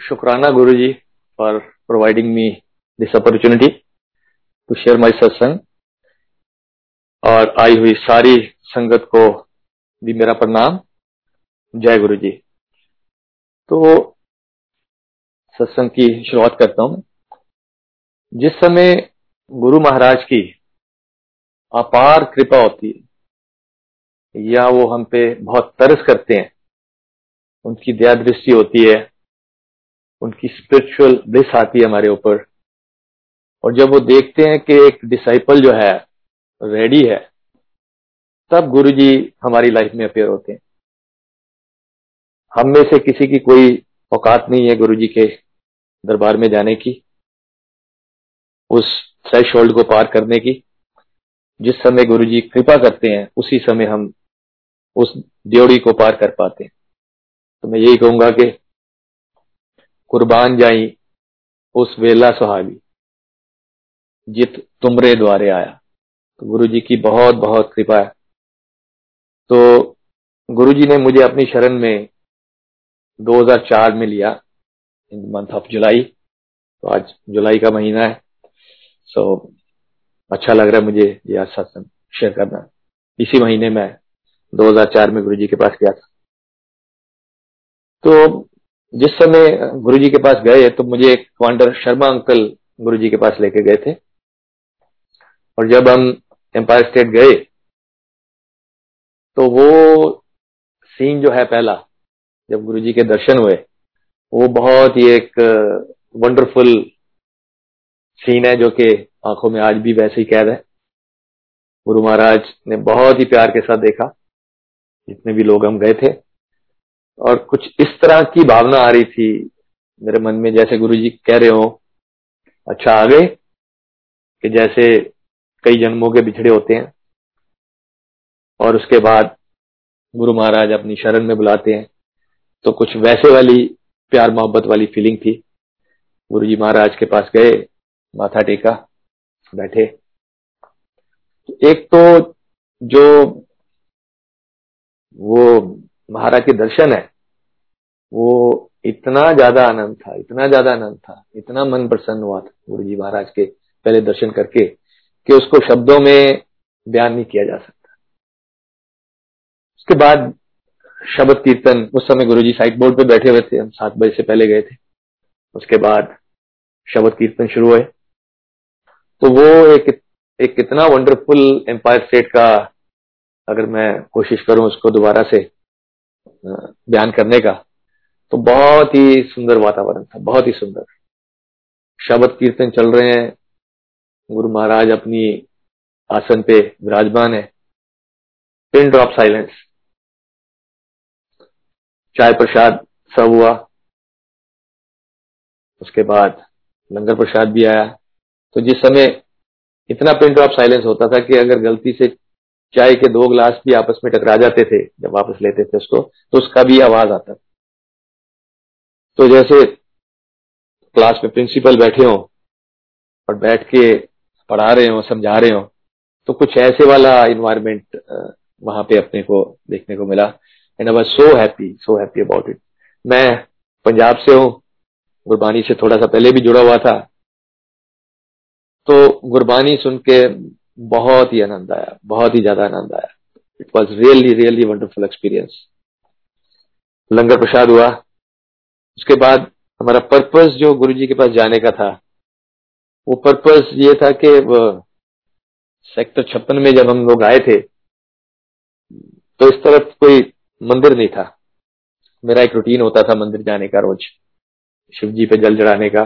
शुक्राना Guru ji for providing me this opportunity to share my satsang और आई हुई सारी संगत को भी मेरा प्रणाम। जय गुरु जी तो सत्संग की शुरुआत करता हूँ। जिस समय गुरु महाराज की अपार कृपा होती है, या वो हम पे बहुत तरस करते हैं, उनकी दया दृष्टि होती है उनकी स्पिरिचुअल ब्लिस आती है हमारे ऊपर। और जब वो देखते हैं कि एक डिसाइपल जो है रेडी है, तब गुरु जी हमारी लाइफ में अपेयर होते हैं। हम में से किसी की कोई औकात नहीं है गुरु जी के दरबार में जाने की, उस थ्रेश होल्ड को पार करने की। जिस समय गुरु जी कृपा करते हैं, उसी समय हम उस ड्योड़ी को पार कर पाते हैं। तो मैं यही कहूँगा कि कुर्बान जाई उस वेला सुहागी जित तुमरे द्वारे आया। तो गुरु जी की बहुत बहुत कृपा है। तो गुरु जी ने मुझे अपनी शरण में 2004 में लिया इन मंथ ऑफ़ जुलाई तो आज जुलाई का महीना है। सो so, अच्छा लग रहा है मुझे ये आज सत्संग शेयर करना। इसी महीने में 2004 में गुरु जी के पास गया था। तो जिस समय गुरु जी के पास गए तो मुझे एक कमांडर शर्मा अंकल गुरु जी के पास लेके गए थे। और जब हम एम्पायर स्टेट गए तो वो सीन जो है पहला, जब गुरु जी के दर्शन हुए, वो बहुत ही एक वंडरफुल सीन है, जो कि आँखों में आज भी वैसे ही कैद है। गुरु महाराज ने बहुत ही प्यार के साथ देखा, जितने भी लोग हम गए थे। और कुछ इस तरह की भावना आ रही थी मेरे मन में, जैसे गुरु जी कह रहे हो अच्छा आ गए? कि जैसे कई जन्मों के बिछड़े होते हैं। और उसके बाद गुरु महाराज अपनी शरण में बुलाते हैं। तो कुछ वैसे वाली प्यार मोहब्बत वाली फीलिंग थी। गुरु जी महाराज के पास गए, माथा टेका, बैठे। एक तो जो वो महाराज के दर्शन है, वो इतना ज़्यादा आनंद था, इतना ज़्यादा आनंद था, इतना मन प्रसन्न हुआ था गुरु जी महाराज के पहले दर्शन करके कि उसको शब्दों में बयान नहीं किया जा सकता। उसके बाद शब्द कीर्तन, उस समय गुरु जी साइड बोर्ड पे बैठे हुए थे, हम सात बजे से पहले गए थे। उसके बाद शब्द कीर्तन शुरू हुए। तो वो एक एक कितना वंडरफुल एम्पायर स्टेट का अगर मैं कोशिश करूँ उसको दोबारा से बयान करने का तो बहुत ही सुंदर वातावरण था, बहुत ही सुंदर। शब्द कीर्तन चल रहे हैं, गुरु महाराज अपनी आसन पे विराजमान है। पिन ड्रॉप साइलेंस चाय प्रसाद सब हुआ। उसके बाद लंगर प्रसाद भी आया। तो जिस समय इतना पिन ड्रॉप साइलेंस होता था कि अगर गलती से चाय के दो गिलास भी आपस में टकरा जाते थे, जब वापस लेते थे उसको तो उसका भी आवाज़ आता तो जैसे क्लास में प्रिंसिपल बैठे हो और बैठ के पढ़ा रहे हो, समझा रहे हो तो कुछ ऐसे वाला इन्वायरमेंट वहाँ पे अपने को देखने को मिला। And I was so happy so happy about it मैं पंजाब से हूँ, गुरबानी से थोड़ा सा पहले भी जुड़ा हुआ था। तो गुरबानी सुन के बहुत ही आनंद आया, बहुत ही ज़्यादा आनंद आया। It was really really wonderful experience लंगर प्रसाद हुआ। उसके बाद हमारा पर्पस जो गुरु जी के पास जाने का था, वो पर्पस ये था कि सेक्टर छप्पन में जब हम लोग आए थे तो इस तरफ़ कोई मंदिर नहीं था। मेरा एक रूटीन होता था मंदिर जाने का रोज, शिव जी पे जल चढ़ाने का।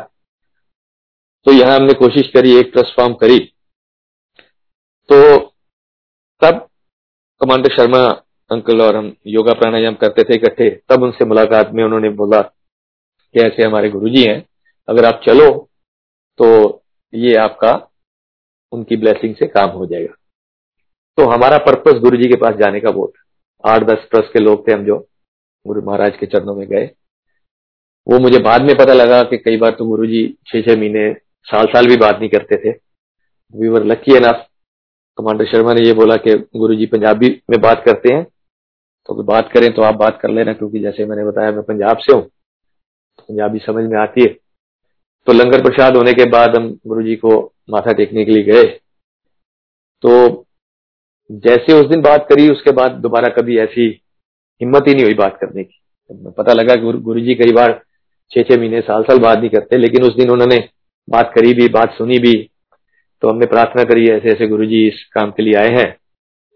तो यहाँ हमने कोशिश करी, एक ट्रस्ट फॉर्म करी। तो तब कमांडर शर्मा, अंकल और हम योगा प्राणायाम करते थे इकट्ठे। तब उनसे मुलाकात में उन्होंने बोला कि ऐसे हमारे गुरुजी हैं, अगर आप चलो तो ये आपका, उनकी ब्लेसिंग से काम हो जाएगा। तो हमारा पर्पस गुरु जी के पास जाने का वो था। आठ दस ट्रस्ट के लोग थे हम जो, गुरु महाराज के चरणों में गए। वो मुझे बाद में पता लगा कि कई बार तो गुरु जी छह महीने साल साल भी बात नहीं करते थे। We were lucky enough commander Sharma ने ये बोला कि गुरु जी पंजाबी में बात करते हैं तो बात करें तो आप बात कर लेना क्योंकि जैसे मैंने बताया मैं पंजाब से हूँ पंजाबी समझ में आती है। तो लंगर प्रसाद होने के बाद हम गुरु जी को माथा टेकने के लिए गए। तो जैसे उस दिन बात करी उसके बाद दोबारा कभी ऐसी हिम्मत ही नहीं हुई बात करने की। पता लगा गुरु, गुरु जी कई बार छह छह महीने साल साल बात नहीं करते लेकिन उस दिन उन्होंने बात करी भी बात सुनी भी तो हमने प्रार्थना करी ऐसे ऐसे गुरु जी इस काम के लिए आए हैं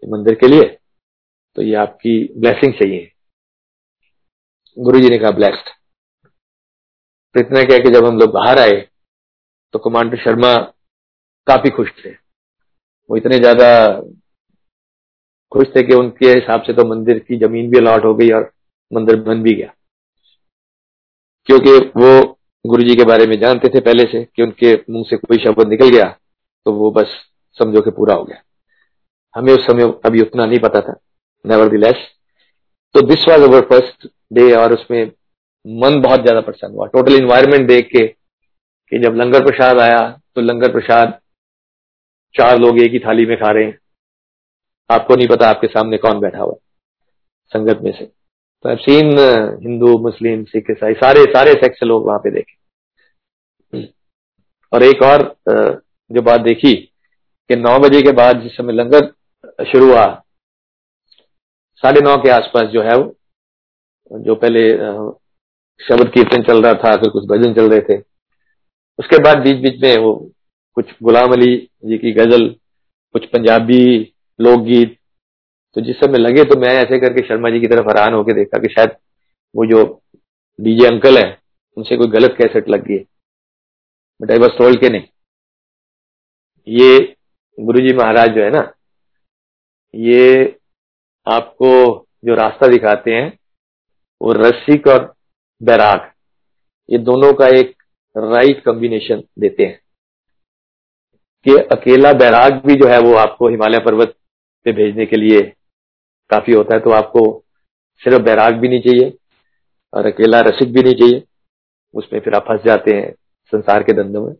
मंदिर के लिए तो ये आपकी ब्लेसिंग चाहिए। गुरु जी ने कहा ब्लेस्ड तो इतना कह के जब हम लोग बाहर आए तो कमांडर शर्मा काफ़ी खुश थे। वो इतने ज़्यादा खुश थे कि उनके हिसाब से तो मंदिर की ज़मीन भी अलॉट हो गई और मंदिर बन भी गया। क्योंकि वो गुरु जी के बारे में जानते थे पहले से कि उनके मुँह से कोई शब्द निकल गया। तो वो बस समझो कि पूरा हो गया। हमें उस समय अभी उतना नहीं पता था। नेवर दिलेस तो this was our first day और उसमें मन बहुत ज़्यादा प्रसन्न हुआ। टोटल इन्वायरमेंट देख के कि जब लंगर प्रसाद आया तो लंगर प्रसाद चार लोग एक ही थाली में खा रहे हैं। आपको नहीं पता आपके सामने कौन बैठा हुआ संगत में से। तो अब सीन हिंदू मुस्लिम सिख ईसाई सारे सारे सेक्स लोग वहाँ पे देखे। और एक और जो बात देखी कि नौ बजे के बाद जिस समय लंगर शुरू हुआ, साढ़े नौ के आसपास जो है वो, जो पहले शब्द कीर्तन चल रहा था, फिर कुछ भजन चल रहे थे। उसके बाद बीच बीच में वो कुछ गुलाम अली जी की गज़ल, कुछ पंजाबी लोकगीत। तो जिस समय लगे तो मैं ऐसे करके शर्मा जी की तरफ़ हैरान होकर देखा कि शायद वो जो डीजे अंकल है, उनसे कोई गलत कैसेट लग गई। बट आई बस टोल्ड के नहीं। ये गुरुजी महाराज जो है ना, ये आपको जो रास्ता दिखाते हैं, वो रसिक और बैराग, ये दोनों का एक राइट कॉम्बिनेशन देते हैं। कि अकेला बैराग भी जो है वो आपको हिमालय पर्वत पे भेजने के लिए काफ़ी होता है तो आपको सिर्फ़ बैराग भी नहीं चाहिए और अकेला रसिक भी नहीं चाहिए। उसमें फिर आप फंस जाते हैं संसार के धंधों में।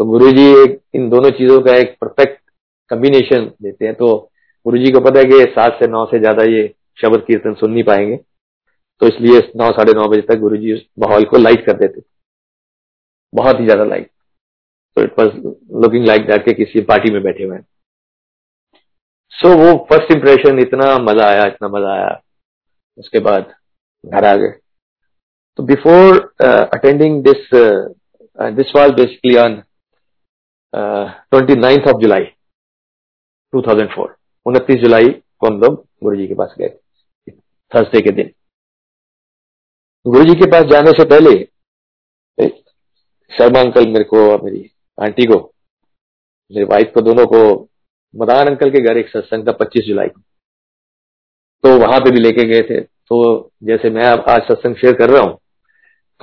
तो गुरु जी एक, इन दोनों चीज़ों का एक परफेक्ट कम्बिनेशन देते हैं। तो गुरु जी को पता है कि सात से नौ से ज़्यादा ये शब्द कीर्तन सुन नहीं पाएँगे। तो इसलिए नौ, साढ़े नौ बजे तक गुरु जी उस माहौल को लाइट कर देते। बहुत ही ज़्यादा लाइट तो it was looking like that के किसी पार्टी में बैठे हुए हैं। सो वो फ़र्स्ट इंप्रेशन इतना मज़ा आया, इतना मज़ा आया। उसके बाद घर आ गए। तो before attending this this was basically on twenty ninth of July 2004 उनतीस जुलाई को हम लोग गुरु जी के पास गए थर्सडे के दिन। गुरु जी के पास जाने से पहले शर्मा अंकल मेरे को और मेरी आंटी को, मेरी वाइफ को दोनों को, मदान अंकल के घर एक सत्संग था 25 जुलाई को। तो वहाँ पे भी लेके गए थे। तो जैसे मैं आज सत्संग शेयर कर रहा हूँ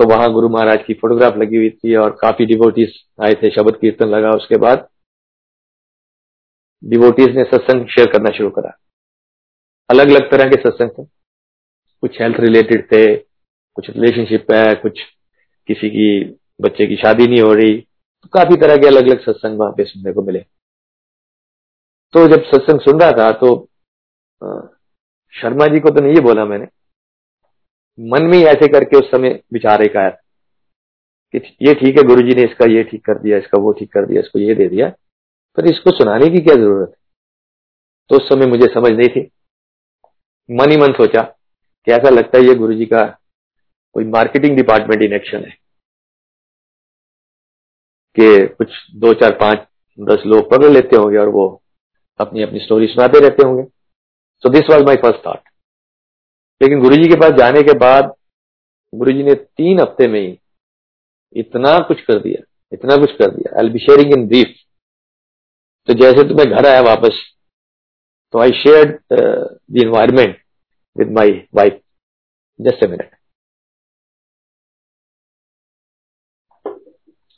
तो वहाँ गुरु महाराज की फोटोग्राफ लगी हुई थी और काफ़ी डिवोटीज आए थे, शब्द कीर्तन लगा उसके बाद। डिवोटीज ने सत्संग शेयर करना शुरू करा। अलग अलग तरह के सत्संग थे। कुछ हेल्थ रिलेटेड थे, कुछ रिलेशनशिप है, कुछ किसी की, बच्चे की शादी नहीं हो रही। तो काफ़ी तरह के अलग अलग सत्संग वहाँ पे सुनने को मिले। तो जब सत्संग सुन रहा था तो शर्मा जी को तो नहीं बोला मैंने। मन में ऐसे करके उस समय विचार एक आया कि ये ठीक है गुरु जी ने इसका ये ठीक कर दिया, इसका वो ठीक कर दिया, इसको ये दे दिया, पर इसको सुनाने की क्या ज़रूरत है? तो उस समय मुझे समझ नहीं थी। मन ही मन सोचा कि ऐसा लगता है ये गुरु जी का कोई मार्केटिंग डिपार्टमेंट इन एक्शन है। कि कुछ दो, चार, पाँच, दस लोग पकड़ लेते होंगे और वो अपनी अपनी स्टोरी सुनाते रहते होंगे। So this was my first thought लेकिन गुरु जी के पास जाने के बाद गुरु जी ने तीन हफ़्ते में ही इतना कुछ कर दिया इतना कुछ कर दिया। I be sharing in brief तो जैसे तो मैं घर आया वापस तो I share the environment with my wife just a minute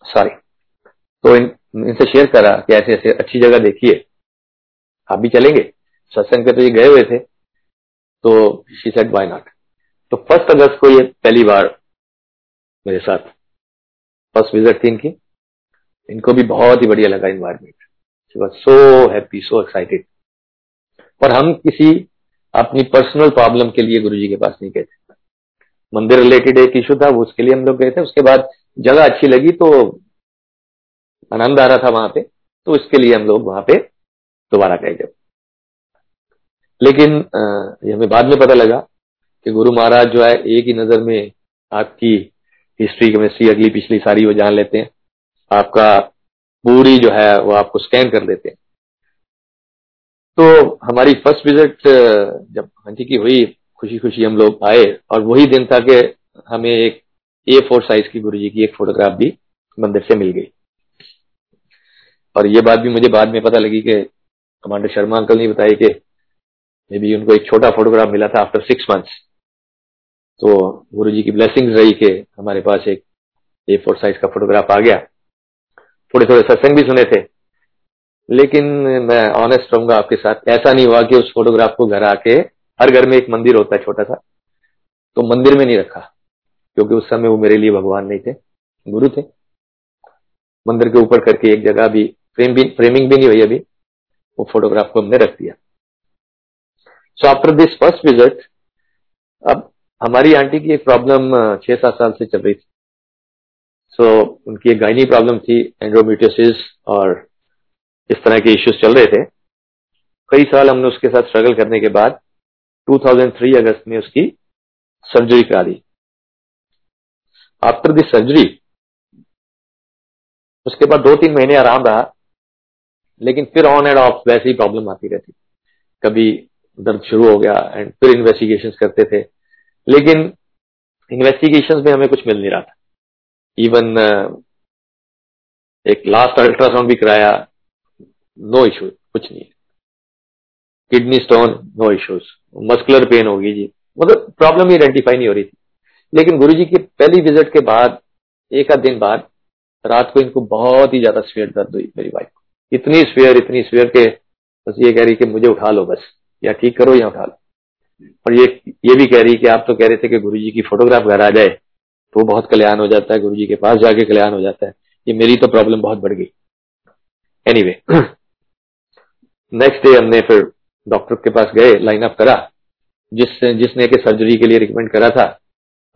sorry तो इन, इनसे शेयर करा कि ऐसे ऐसे अच्छी जगह देखिए। आप भी चलेंगे? सत्संग पे तो ये गए हुए थे। तो शी सेड वाई नॉट तो फ़र्स्ट अगस्त को ये पहली बार मेरे साथ फ़र्स्ट विज़िट थी इनकी। इनको भी बहुत ही बढ़िया लगा environment so happy so excited और हम किसी अपनी पर्सनल प्रॉब्लम के लिए गुरु जी के पास नहीं गए थे। मंदिर रिलेटेड एक इशू था, वो उसके लिए हम लोग गए थे। उसके बाद जगह अच्छी लगी तो आनंद आ रहा था वहाँ पे तो इसके लिए हम लोग वहाँ पे दोबारा गए जब। लेकिन ये हमें बाद में पता लगा कि गुरु महाराज जो है, एक ही नज़र में आपकी हिस्ट्री केमिस्ट्री अगली पिछली सारी वो जान लेते हैं। आपका पूरी जो है, वो आपको स्कैन कर देते हैं। तो हमारी फ़र्स्ट विज़िट जब हँसी की हुई खुशी खुशी हम लोग आए और वही दिन था कि हमें एक ए फोर साइज़ की गुरु जी की एक फोटोग्राफ भी मंदिर से मिल गई। और ये बात भी मुझे बाद में पता लगी कि कमांडर शर्मा अंकल ने बताई कि मे बी उनको एक छोटा फोटोग्राफ मिला था आफ्टर सिक्स मंथ्स तो गुरु जी की ब्लेसिंग रही कि हमारे पास एक ए फोर साइज़ का फोटोग्राफ आ गया। थोड़े थोड़े सत्संग भी सुने थे। लेकिन मैं ऑनेस्ट रहूँगा आपके साथ, ऐसा नहीं हुआ कि उस फोटोग्राफ को घर आके हर घर में एक मंदिर होता है छोटा सा तो मंदिर में नहीं रखा, क्योंकि उस समय वो मेरे लिए भगवान नहीं थे, गुरु थे। मंदिर के ऊपर करके एक जगह भी फ्रेम भी फ्रेमिंग भी नहीं हुई अभी, वो फोटोग्राफ को हमने रख दिया। So after this first visit अब हमारी आंटी की एक प्रॉब्लम छह सात साल से चल रही थी। सो so, उनकी एक गायनी प्रॉब्लम थी एंड्रोम्यूटियोसिस और इस तरह के इश्यूज़ चल रहे थे। कई साल हमने उसके साथ स्ट्रगल करने के बाद 2003 अगस्त में उसकी सर्जरी करा दी। आफ्टर दिस सर्जरी उसके बाद दो तीन महीने आराम रहा लेकिन फिर ऑन एंड ऑफ़ वैसे ही प्रॉब्लम आती रहती। कभी दर्द शुरू हो गया एंड फिर इन्वेस्टिगेशन करते थे। लेकिन इन्वेस्टिगेशन में हमें कुछ मिल नहीं रहा था। इवन एक लास्ट अल्ट्रासाउंड भी कराया नो इशू कुछ नहीं kidney stone no issues muscular pain होगी जी। मतलब प्रॉब्लम ही आइडेंटिफाई नहीं हो रही थी। लेकिन गुरु जी की पहली विज़िट के बाद, एक आध दिन बाद, रात को इनको बहुत ही ज़्यादा स्वेयर दर्द हुई मेरी वाइफ को। इतनी स्वेयर इतनी स्वेयर के, बस ये कह रही कि मुझे उठा लो बस। या ठीक करो या उठा लो। और ये ये भी कह रही कि आप तो कह रहे थे कि गुरु जी की फोटोग्राफ घर आ जाए तो बहुत कल्याण हो जाता है गुरु जी के पास जाके कल्याण हो जाता है। ये मेरी तो प्रॉब्लम बहुत बढ़ गई। एनीवे नेक्स्ट डे हमने फिर डॉक्टर के पास गए लाइन अप करा। जिस, जिसने के सर्जरी के लिए रिकमेंड करा था।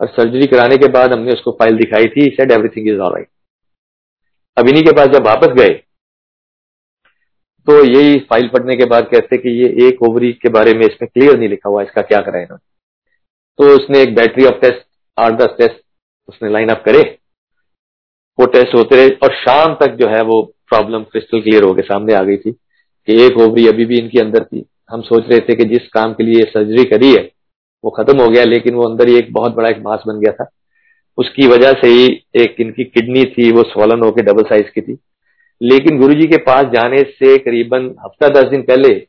और सर्जरी कराने के बाद हमने उसको फ़ाइल दिखाई थी said everything is all right इन्हीं के पास जब वापस गए तो यही फ़ाइल पढ़ने के बाद कहते कि ये एक ओवरी के बारे में इसमें क्लियर नहीं लिखा हुआ, इसका क्या करा इन्होंने? तो उसने एक बैटरी ऑफ़ टेस्ट आठ दस टेस्ट उसने लाइन अप करे। वो टेस्ट होते रहे और शाम तक जो है वो प्रॉब्लम क्रिस्टल क्लियर होकर सामने आ गई थी कि एक ओवरी अभी भी इनकी अंदर थी। हम सोच रहे थे कि जिस काम के लिए सर्जरी करी है, वो खत्म हो गया, लेकिन वो अंदर ही एक बहुत बड़ा एक मास बन गया था। उसकी वजह से ही एक इनकी किडनी थी, वो सोलन होकर डबल साइज़ की थी। लेकिन गुरुजी के पास जाने से करीबन हफ़्ता दस दिन पहले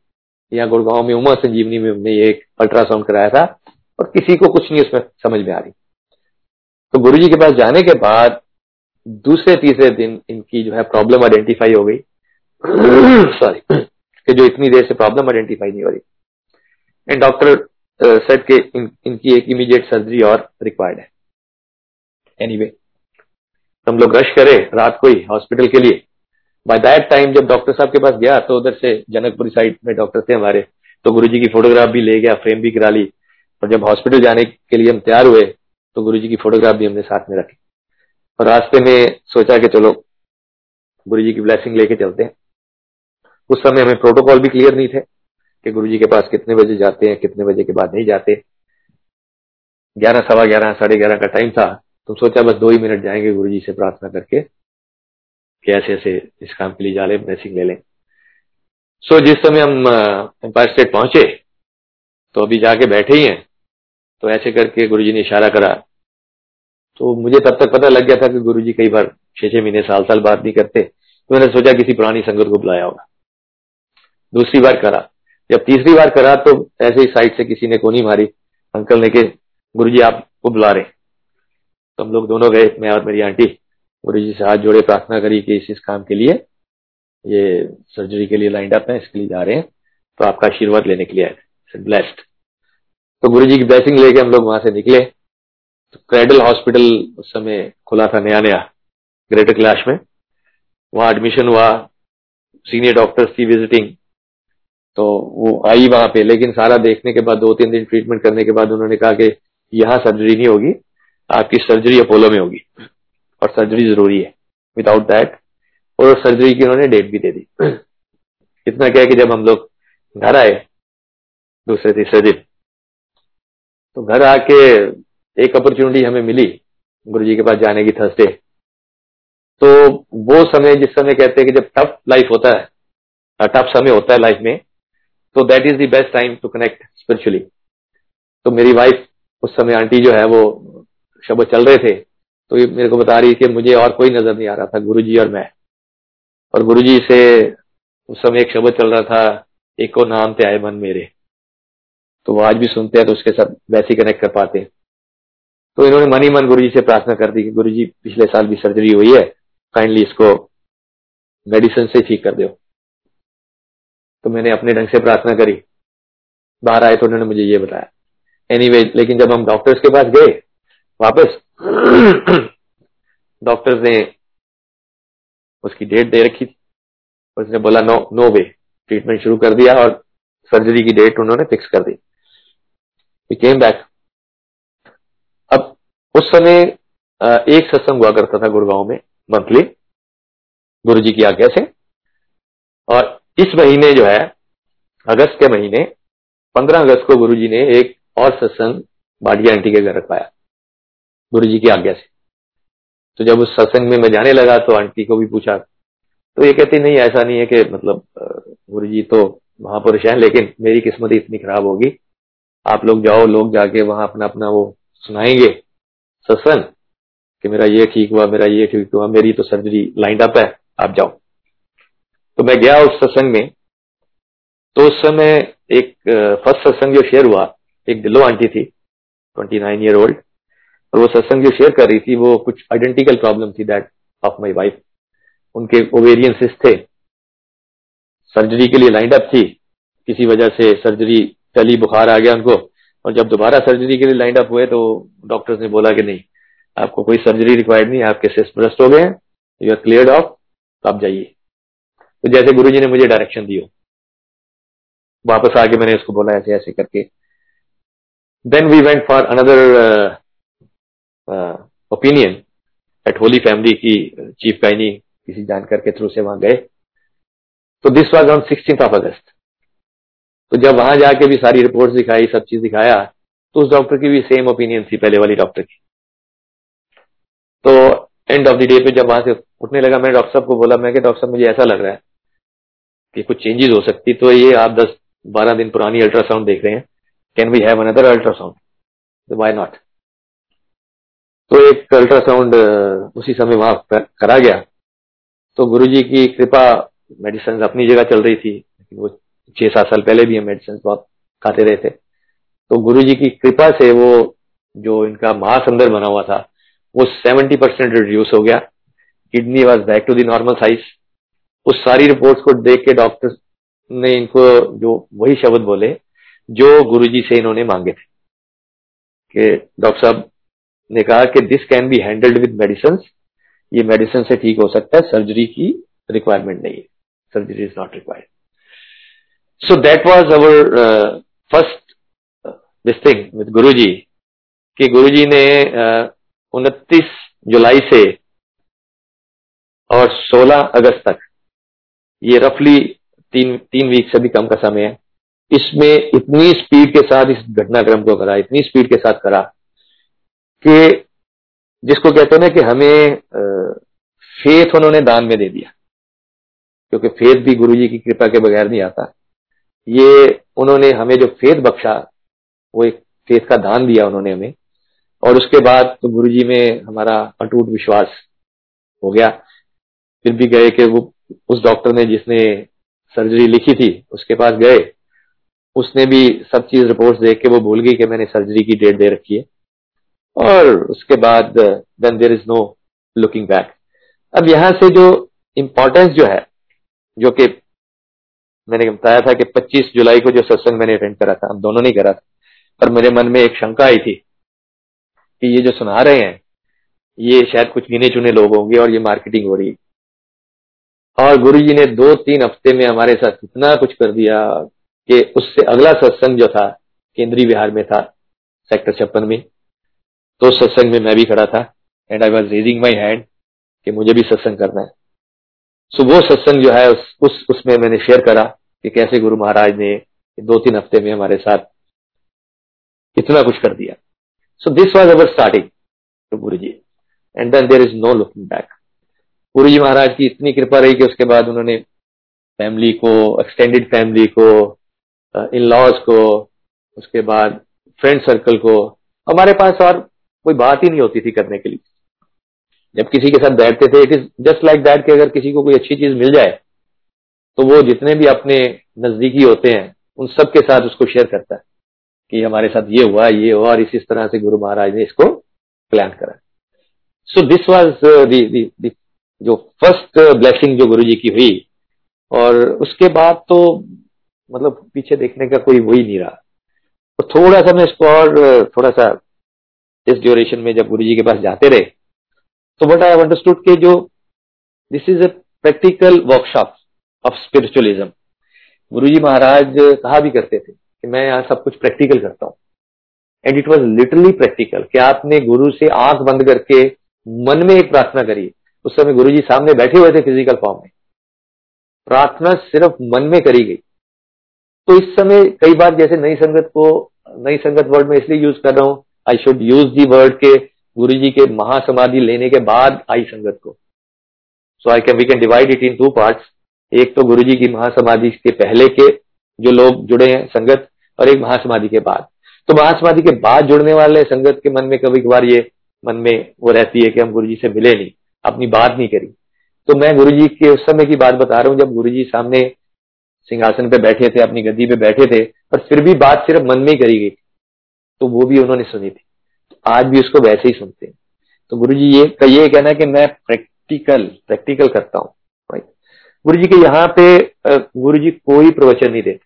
यहाँ गुड़गांव में उमा संजीवनी में हमने एक अल्ट्रासाउंड कराया था और किसी को कुछ नहीं उसमें समझ में आ रही। तो गुरु जी के पास जाने के बाद दूसरे तीसरे दिन इनकी जो है प्रॉब्लम आइडेंटिफाई हो गई। सॉरी कि जो इतनी देर से प्रॉब्लम आइडेंटिफाई नहीं हो रही। एंड डॉक्टर सेट के इन, इनकी एक इमीडिएट सर्जरी और रिक्वायर्ड है। एनीवे anyway, हम लोग रश करे रात को ही हॉस्पिटल के लिए। बाय दैट टाइम जब डॉक्टर साहब के पास गया तो उधर से जनकपुरी साइड में डॉक्टर थे हमारे तो गुरु जी की फोटोग्राफ भी ले गया फ्रेम भी करा ली। और जब हॉस्पिटल जाने के लिए हम तैयार हुए तो गुरु जी की फोटोग्राफ भी हमने साथ में रखी। और रास्ते में सोचा कि चलो गुरु जी की ब्लेसिंग लेके चलते हैं। उस समय हमें प्रोटोकॉल भी क्लियर नहीं थे, कि गुरु जी के पास कितने बजे जाते हैं, कितने बजे के बाद नहीं जाते। ग्यारह, सवा ग्यारह, साढ़े ग्यारह का टाइम था तो सोचा बस दो ही मिनट जाएँगे गुरु जी से प्रार्थना करके। कि ऐसे ऐसे इस काम के लिए जा ले ब्लेसिंग ले लें। सो so, जिस समय हम एम्पायर स्टेट पहुँचे तो अभी जाके बैठे ही हैं। तो ऐसे करके गुरु जी ने इशारा करा। तो मुझे तब तक पता लग गया था कि गुरुजी कई बार छह छह महीने साल साल बात नहीं करते। तो मैंने सोचा किसी पुरानी संगत को बुलाया होगा। दूसरी बार करा। जब तीसरी बार करा तो ऐसे ही साइड से किसी ने कोनी मारी। अंकल ने के गुरु जी आपको बुला रहे तो हम लोग दोनों गए मैं और मेरी आंटी। गुरु जी से हाथ जोड़े प्रार्थना करी कि इस, इस काम के लिए ये सर्जरी के लिए लाइंड अप है इसके लिए जा रहे हैं तो आपका आशीर्वाद लेने के लिए आए ब्लेस्ड तो गुरु जी की ब्लेसिंग लेके हम लोग वहाँ से निकले। तो क्रेडल हॉस्पिटल उस समय खुला था नया नया ग्रेटर क्लाश में। वहाँ एडमिशन हुआ सीनियर डॉक्टर्स की विजिटिंग तो वो आई वहाँ पे लेकिन सारा देखने के बाद दो तीन दिन ट्रीटमेंट करने के बाद उन्होंने कहा कि यहाँ सर्जरी नहीं होगी आपकी सर्जरी अपोलो में होगी। और सर्जरी ज़रूरी है विदाउट दैट और सर्जरी की उन्होंने डेट भी दे दी। इतना क्या है कि जब हम लोग घर आए, दूसरे, तीसरे दिन तो घर आके एक अपॉर्चुनिटी हमें मिली गुरु जी के पास जाने की थर्सडे तो वो समय जिस समय कहते हैं कि जब टफ लाइफ होता है टफ समय होता है लाइफ में तो that is the best time to connect spiritually तो मेरी वाइफ उस समय आंटी जो है, वो शब्द चल रहे थे तो ये मेरे को बता रही कि मुझे और कोई नज़र नहीं आ रहा था गुरुजी और मैं। और गुरुजी से उस समय एक शब्द चल रहा था एक नाम थे आए मन मेरे। तो वो आज भी सुनते हैं तो उसके साथ वैसे ही कनेक्ट कर पाते हैं। तो इन्होंने मन ही मन गुरु जी से प्रार्थना कर दी कि गुरु जी पिछले साल भी सर्जरी हुई है काइंडली इसको मेडिसिन से ठीक कर दो। तो मैंने अपने ढंग से प्रार्थना करी। बाहर आए तो उन्होंने मुझे ये बताया। एनीवे anyway, लेकिन जब हम डॉक्टर्स के पास गए वापस डॉक्टर्स ने उसकी डेट दे रखी थी। उसने बोला नो नो वे ट्रीटमेंट शुरू कर दिया और सर्जरी की डेट उन्होंने फिक्स कर दी. केम बैक अब उस समय एक सत्संग हुआ करता था गुड़गांव में मंथली गुरु जी की आज्ञा से। और इस महीने जो है, अगस्त के महीने 15 अगस्त को गुरु जी ने एक और सत्संग बाडिया आंटी के घर रखवाया। गुरु जी की आज्ञा से। तो जब उस सत्संग में मैं जाने लगा तो आंटी को भी पूछा। तो ये कहती, नहीं, ऐसा नहीं है कि मतलब गुरु जी तो महापुरुष हैं, लेकिन मेरी किस्मत इतनी खराब होगी। आप लोग जाओ, लोग जाके वहाँ अपना अपना वो सुनाएँगे सत्संग कि मेरा ये ठीक हुआ, मेरा ये ठीक हुआ, मेरी तो सर्जरी लाइंड अप है, आप जाओ। तो मैं गया उस सत्संग में। तो उस समय एक फ़र्स्ट सत्संग जो शेयर हुआ, एक दिलो आंटी थी ट्वेंटी नाइन ईयर ओल्ड और वो सत्संग जो शेयर कर रही थी, वो कुछ आइडेंटिकल प्रॉब्लम थी दैट ऑफ़ माई वाइफ उनके ओवेरियन सिस्ट थे। सर्जरी के लिए लाइंड अप थी। किसी वजह से सर्जरी चली बुखार आ गया उनको। और जब दोबारा सर्जरी के लिए लाइंड अप हुए तो डॉक्टर्स ने बोला कि नहीं, आपको कोई सर्जरी रिक्वायर्ड नहीं, आपके सिस्ट ब्रस्ट हो गए हैं यू आर क्लियर ऑफ़ तो आप जाइए। तो जैसे गुरु ने मुझे डायरेक्शन दी हो वापस आके मैंने उसको बोला ऐसे ऐसे करके then we went for another opinion at Holy Family की चीफ गाइनी किसी जानकर के थ्रू से वहाँ गए। तो this was on sixteen of अगस्त तो जब वहाँ जाके भी सारी रिपोर्ट दिखाई, सब चीज़ दिखाया तो उस डॉक्टर की भी सेम ओपिनियन थी, पहले वाली डॉक्टर की। तो एंड ऑफ़ द डे पे जब वहाँ से उठने लगा मैंने डॉक्टर साहब को बोला, मैं कि डॉक्टर साहब, मुझे ऐसा लग रहा है कि कुछ चेंजेस हो सकती तो ये आप दस बारह दिन पुरानी अल्ट्रासाउंड देख रहे हैं। Can we have another ultrasound why not तो एक अल्ट्रासाउंड उसी समय वहाँ करा गया। तो गुरुजी की कृपा मेडिसिन अपनी जगह चल रही थी, लेकिन वो छह सात साल पहले भी हम मेडिसिन बहुत खाते रहे थे। तो गुरु जी की कृपा से वो जो इनका मास अंदर बना हुआ था, वो सेवेंटी परसेंट रिड्यूस हो गया। Kidney was back to the normal size उस सारी रिपोर्ट्स को देख के डॉक्टर ने इनको जो, वही शब्द बोले, जो गुरुजी से इन्होंने मांगे थे। कि डॉक्टर साहब ने कहा कि this can be handled with medicine ये मेडिसिन से ठीक हो सकता है सर्जरी की रिक्वायरमेंट नहीं है. Surgery is not required so that was our first this thing with Guru ji कि गुरु जी ने uh, उनतीस जुलाई से और 16 अगस्त तक ये रफली तीन तीन वीक से भी कम का समय है इसमें इतनी स्पीड के साथ इस घटनाक्रम को करा इतनी स्पीड के साथ करा कि जिसको कहते हैं ना कि हमें फेथ उन्होंने दान में दे दिया। क्योंकि फेथ भी गुरु जी की कृपा के बगैर नहीं आता। ये उन्होंने हमें जो फेथ बख्शा, वो एक फेथ का दान दिया उन्होंने हमें। और उसके बाद तो गुरु जी में हमारा अटूट विश्वास हो गया। फिर भी गए कि वो, उस डॉक्टर ने जिसने सर्जरी लिखी थी, उसके पास गए। उसने भी सब चीज़ रिपोर्ट्स देख के वो भूल गई कि मैंने सर्जरी की डेट दे रखी है। और उसके बाद then there is no looking back अब यहाँ से जो इम्पोर्टेंस जो है, जो कि मैंने बताया था कि 25 जुलाई को जो सत्संग मैंने अटेंड करा था, हम दोनों ने करा था, पर मेरे मन में एक शंका आई थी कि ये जो सुना रहे हैं, ये शायद कुछ गिने चुने लोग होंगे और ये मार्केटिंग हो रही है। और गुरु जी ने दो तीन हफ़्ते में हमारे साथ इतना कुछ कर दिया कि उससे अगला सत्संग जो था, केंद्रीय बिहार में था, सेक्टर छप्पन में। तो सत्संग में मैं भी खड़ा था and I was raising my hand कि मुझे भी सत्संग करना है। सो so, वो सत्संग जो है उस, उस उसमें मैंने शेयर करा कि कैसे गुरु महाराज ने दो तीन हफ़्ते में हमारे साथ इतना कुछ कर दिया। So this was our starting to Guru ji. And then there is no looking back Guru ji Maharaj की इतनी कृपा रही कि उसके बाद उन्होंने फैमिली को एक्सटेंडेड फैमिली को इन लॉज को उसके बाद फ्रेंड सर्कल को हमारे पास और कोई बात ही नहीं होती थी करने के लिए। जब किसी के साथ बैठते थे it is just like that कि अगर किसी को कोई अच्छी चीज़ मिल जाए तो वो जितने भी अपने नजदीकी होते हैं, उन सब के साथ उसको शेयर करता है कि हमारे साथ ये हुआ ये हुआ, और इसी तरह से गुरु महाराज ने इसको प्लान करा। सो दिस वॉज़ जो फ़र्स्ट ब्लेसिंग जो गुरु जी की हुई, और उसके बाद तो मतलब पीछे देखने का कोई वही नहीं रहा। तो थोड़ा सा मैं इसको और थोड़ा सा इस ड्यूरेशन में जब गुरु जी के पास जाते रहे तो वट आई अंडरस्टूड के जो this is a practical workshop of spiritualism Guru ji Maharaj कहा भी करते थे कि मैं यहाँ सब कुछ प्रैक्टिकल करता हूँ। And it was literally practical कि आपने गुरु से आँख बंद करके मन में एक प्रार्थना करी। उस समय गुरु जी सामने बैठे हुए थे फ़िज़िकल फॉर्म में। प्रार्थना सिर्फ़ मन में करी गई। तो इस समय कई बार जैसे नई संगत को, नई संगत वर्ड में इसलिए यूज़ कर रहा हूँ I should use the word के गुरु जी के महासमाधि लेने के बाद आई संगत को। So I can we can divide it in two parts एक तो गुरु जी की महासमाधि के पहले के, जो लोग जुड़े हैं संगत, और एक महासमाधि के बाद। तो महासमाधि के बाद जुड़ने वाले संगत के मन में कभी कभार ये मन में वो रहती है कि हम गुरु जी से मिले नहीं, अपनी बात नहीं करी। तो मैं गुरु जी के उस समय की बात बता रहा हूँ, जब गुरु जी सामने सिंहासन पे बैठे थे, अपनी गद्दी पे बैठे थे, पर फिर भी बात सिर्फ़ मन में ही करी गई तो वो भी उन्होंने सुनी थी। तो आज भी उसको वैसे ही सुनते हैं। तो गुरु जी ये ये कहना है कि मैं प्रैक्टिकल प्रैक्टिकल करता हूँ राइट गुरु जी के यहाँ पे गुरु जी कोई प्रवचन नहीं देते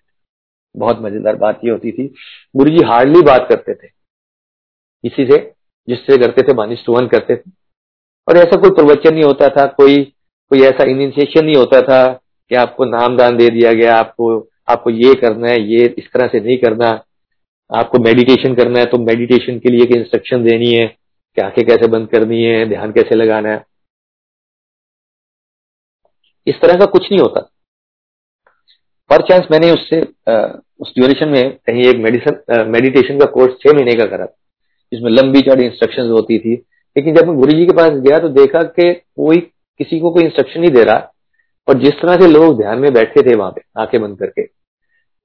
बहुत मज़ेदार बात ये होती थी। गुरु जी हार्डली बात करते थे। इसी से, जिससे करते थे, मानिस टू करते थे। और ऐसा कोई प्रवचन नहीं होता था, कोई कोई ऐसा इनिशिएशन नहीं होता था कि आपको नाम दान दे दिया गया, आपको आपको ये करना है, ये इस तरह से नहीं करना। आपको मेडिटेशन करना है तो मेडिटेशन के लिए इंस्ट्रक्शन देनी है कि आँखें कैसे बंद करनी है, ध्यान कैसे लगाना है। इस तरह का कुछ नहीं होता। पर चांस मैंने उससे उस ड्यूरेशन में कहीं एक मेडिसन मेडिटेशन का कोर्स छह महीने का करा जिसमें लंबी चौड़ी इंस्ट्रक्शंस होती थी। लेकिन जब मैं गुरु जी के पास गया तो देखा कि कोई किसी को कोई इंस्ट्रक्शन नहीं दे रहा और जिस तरह से लोग ध्यान में बैठे थे वहाँ पे, आँखें बंद करके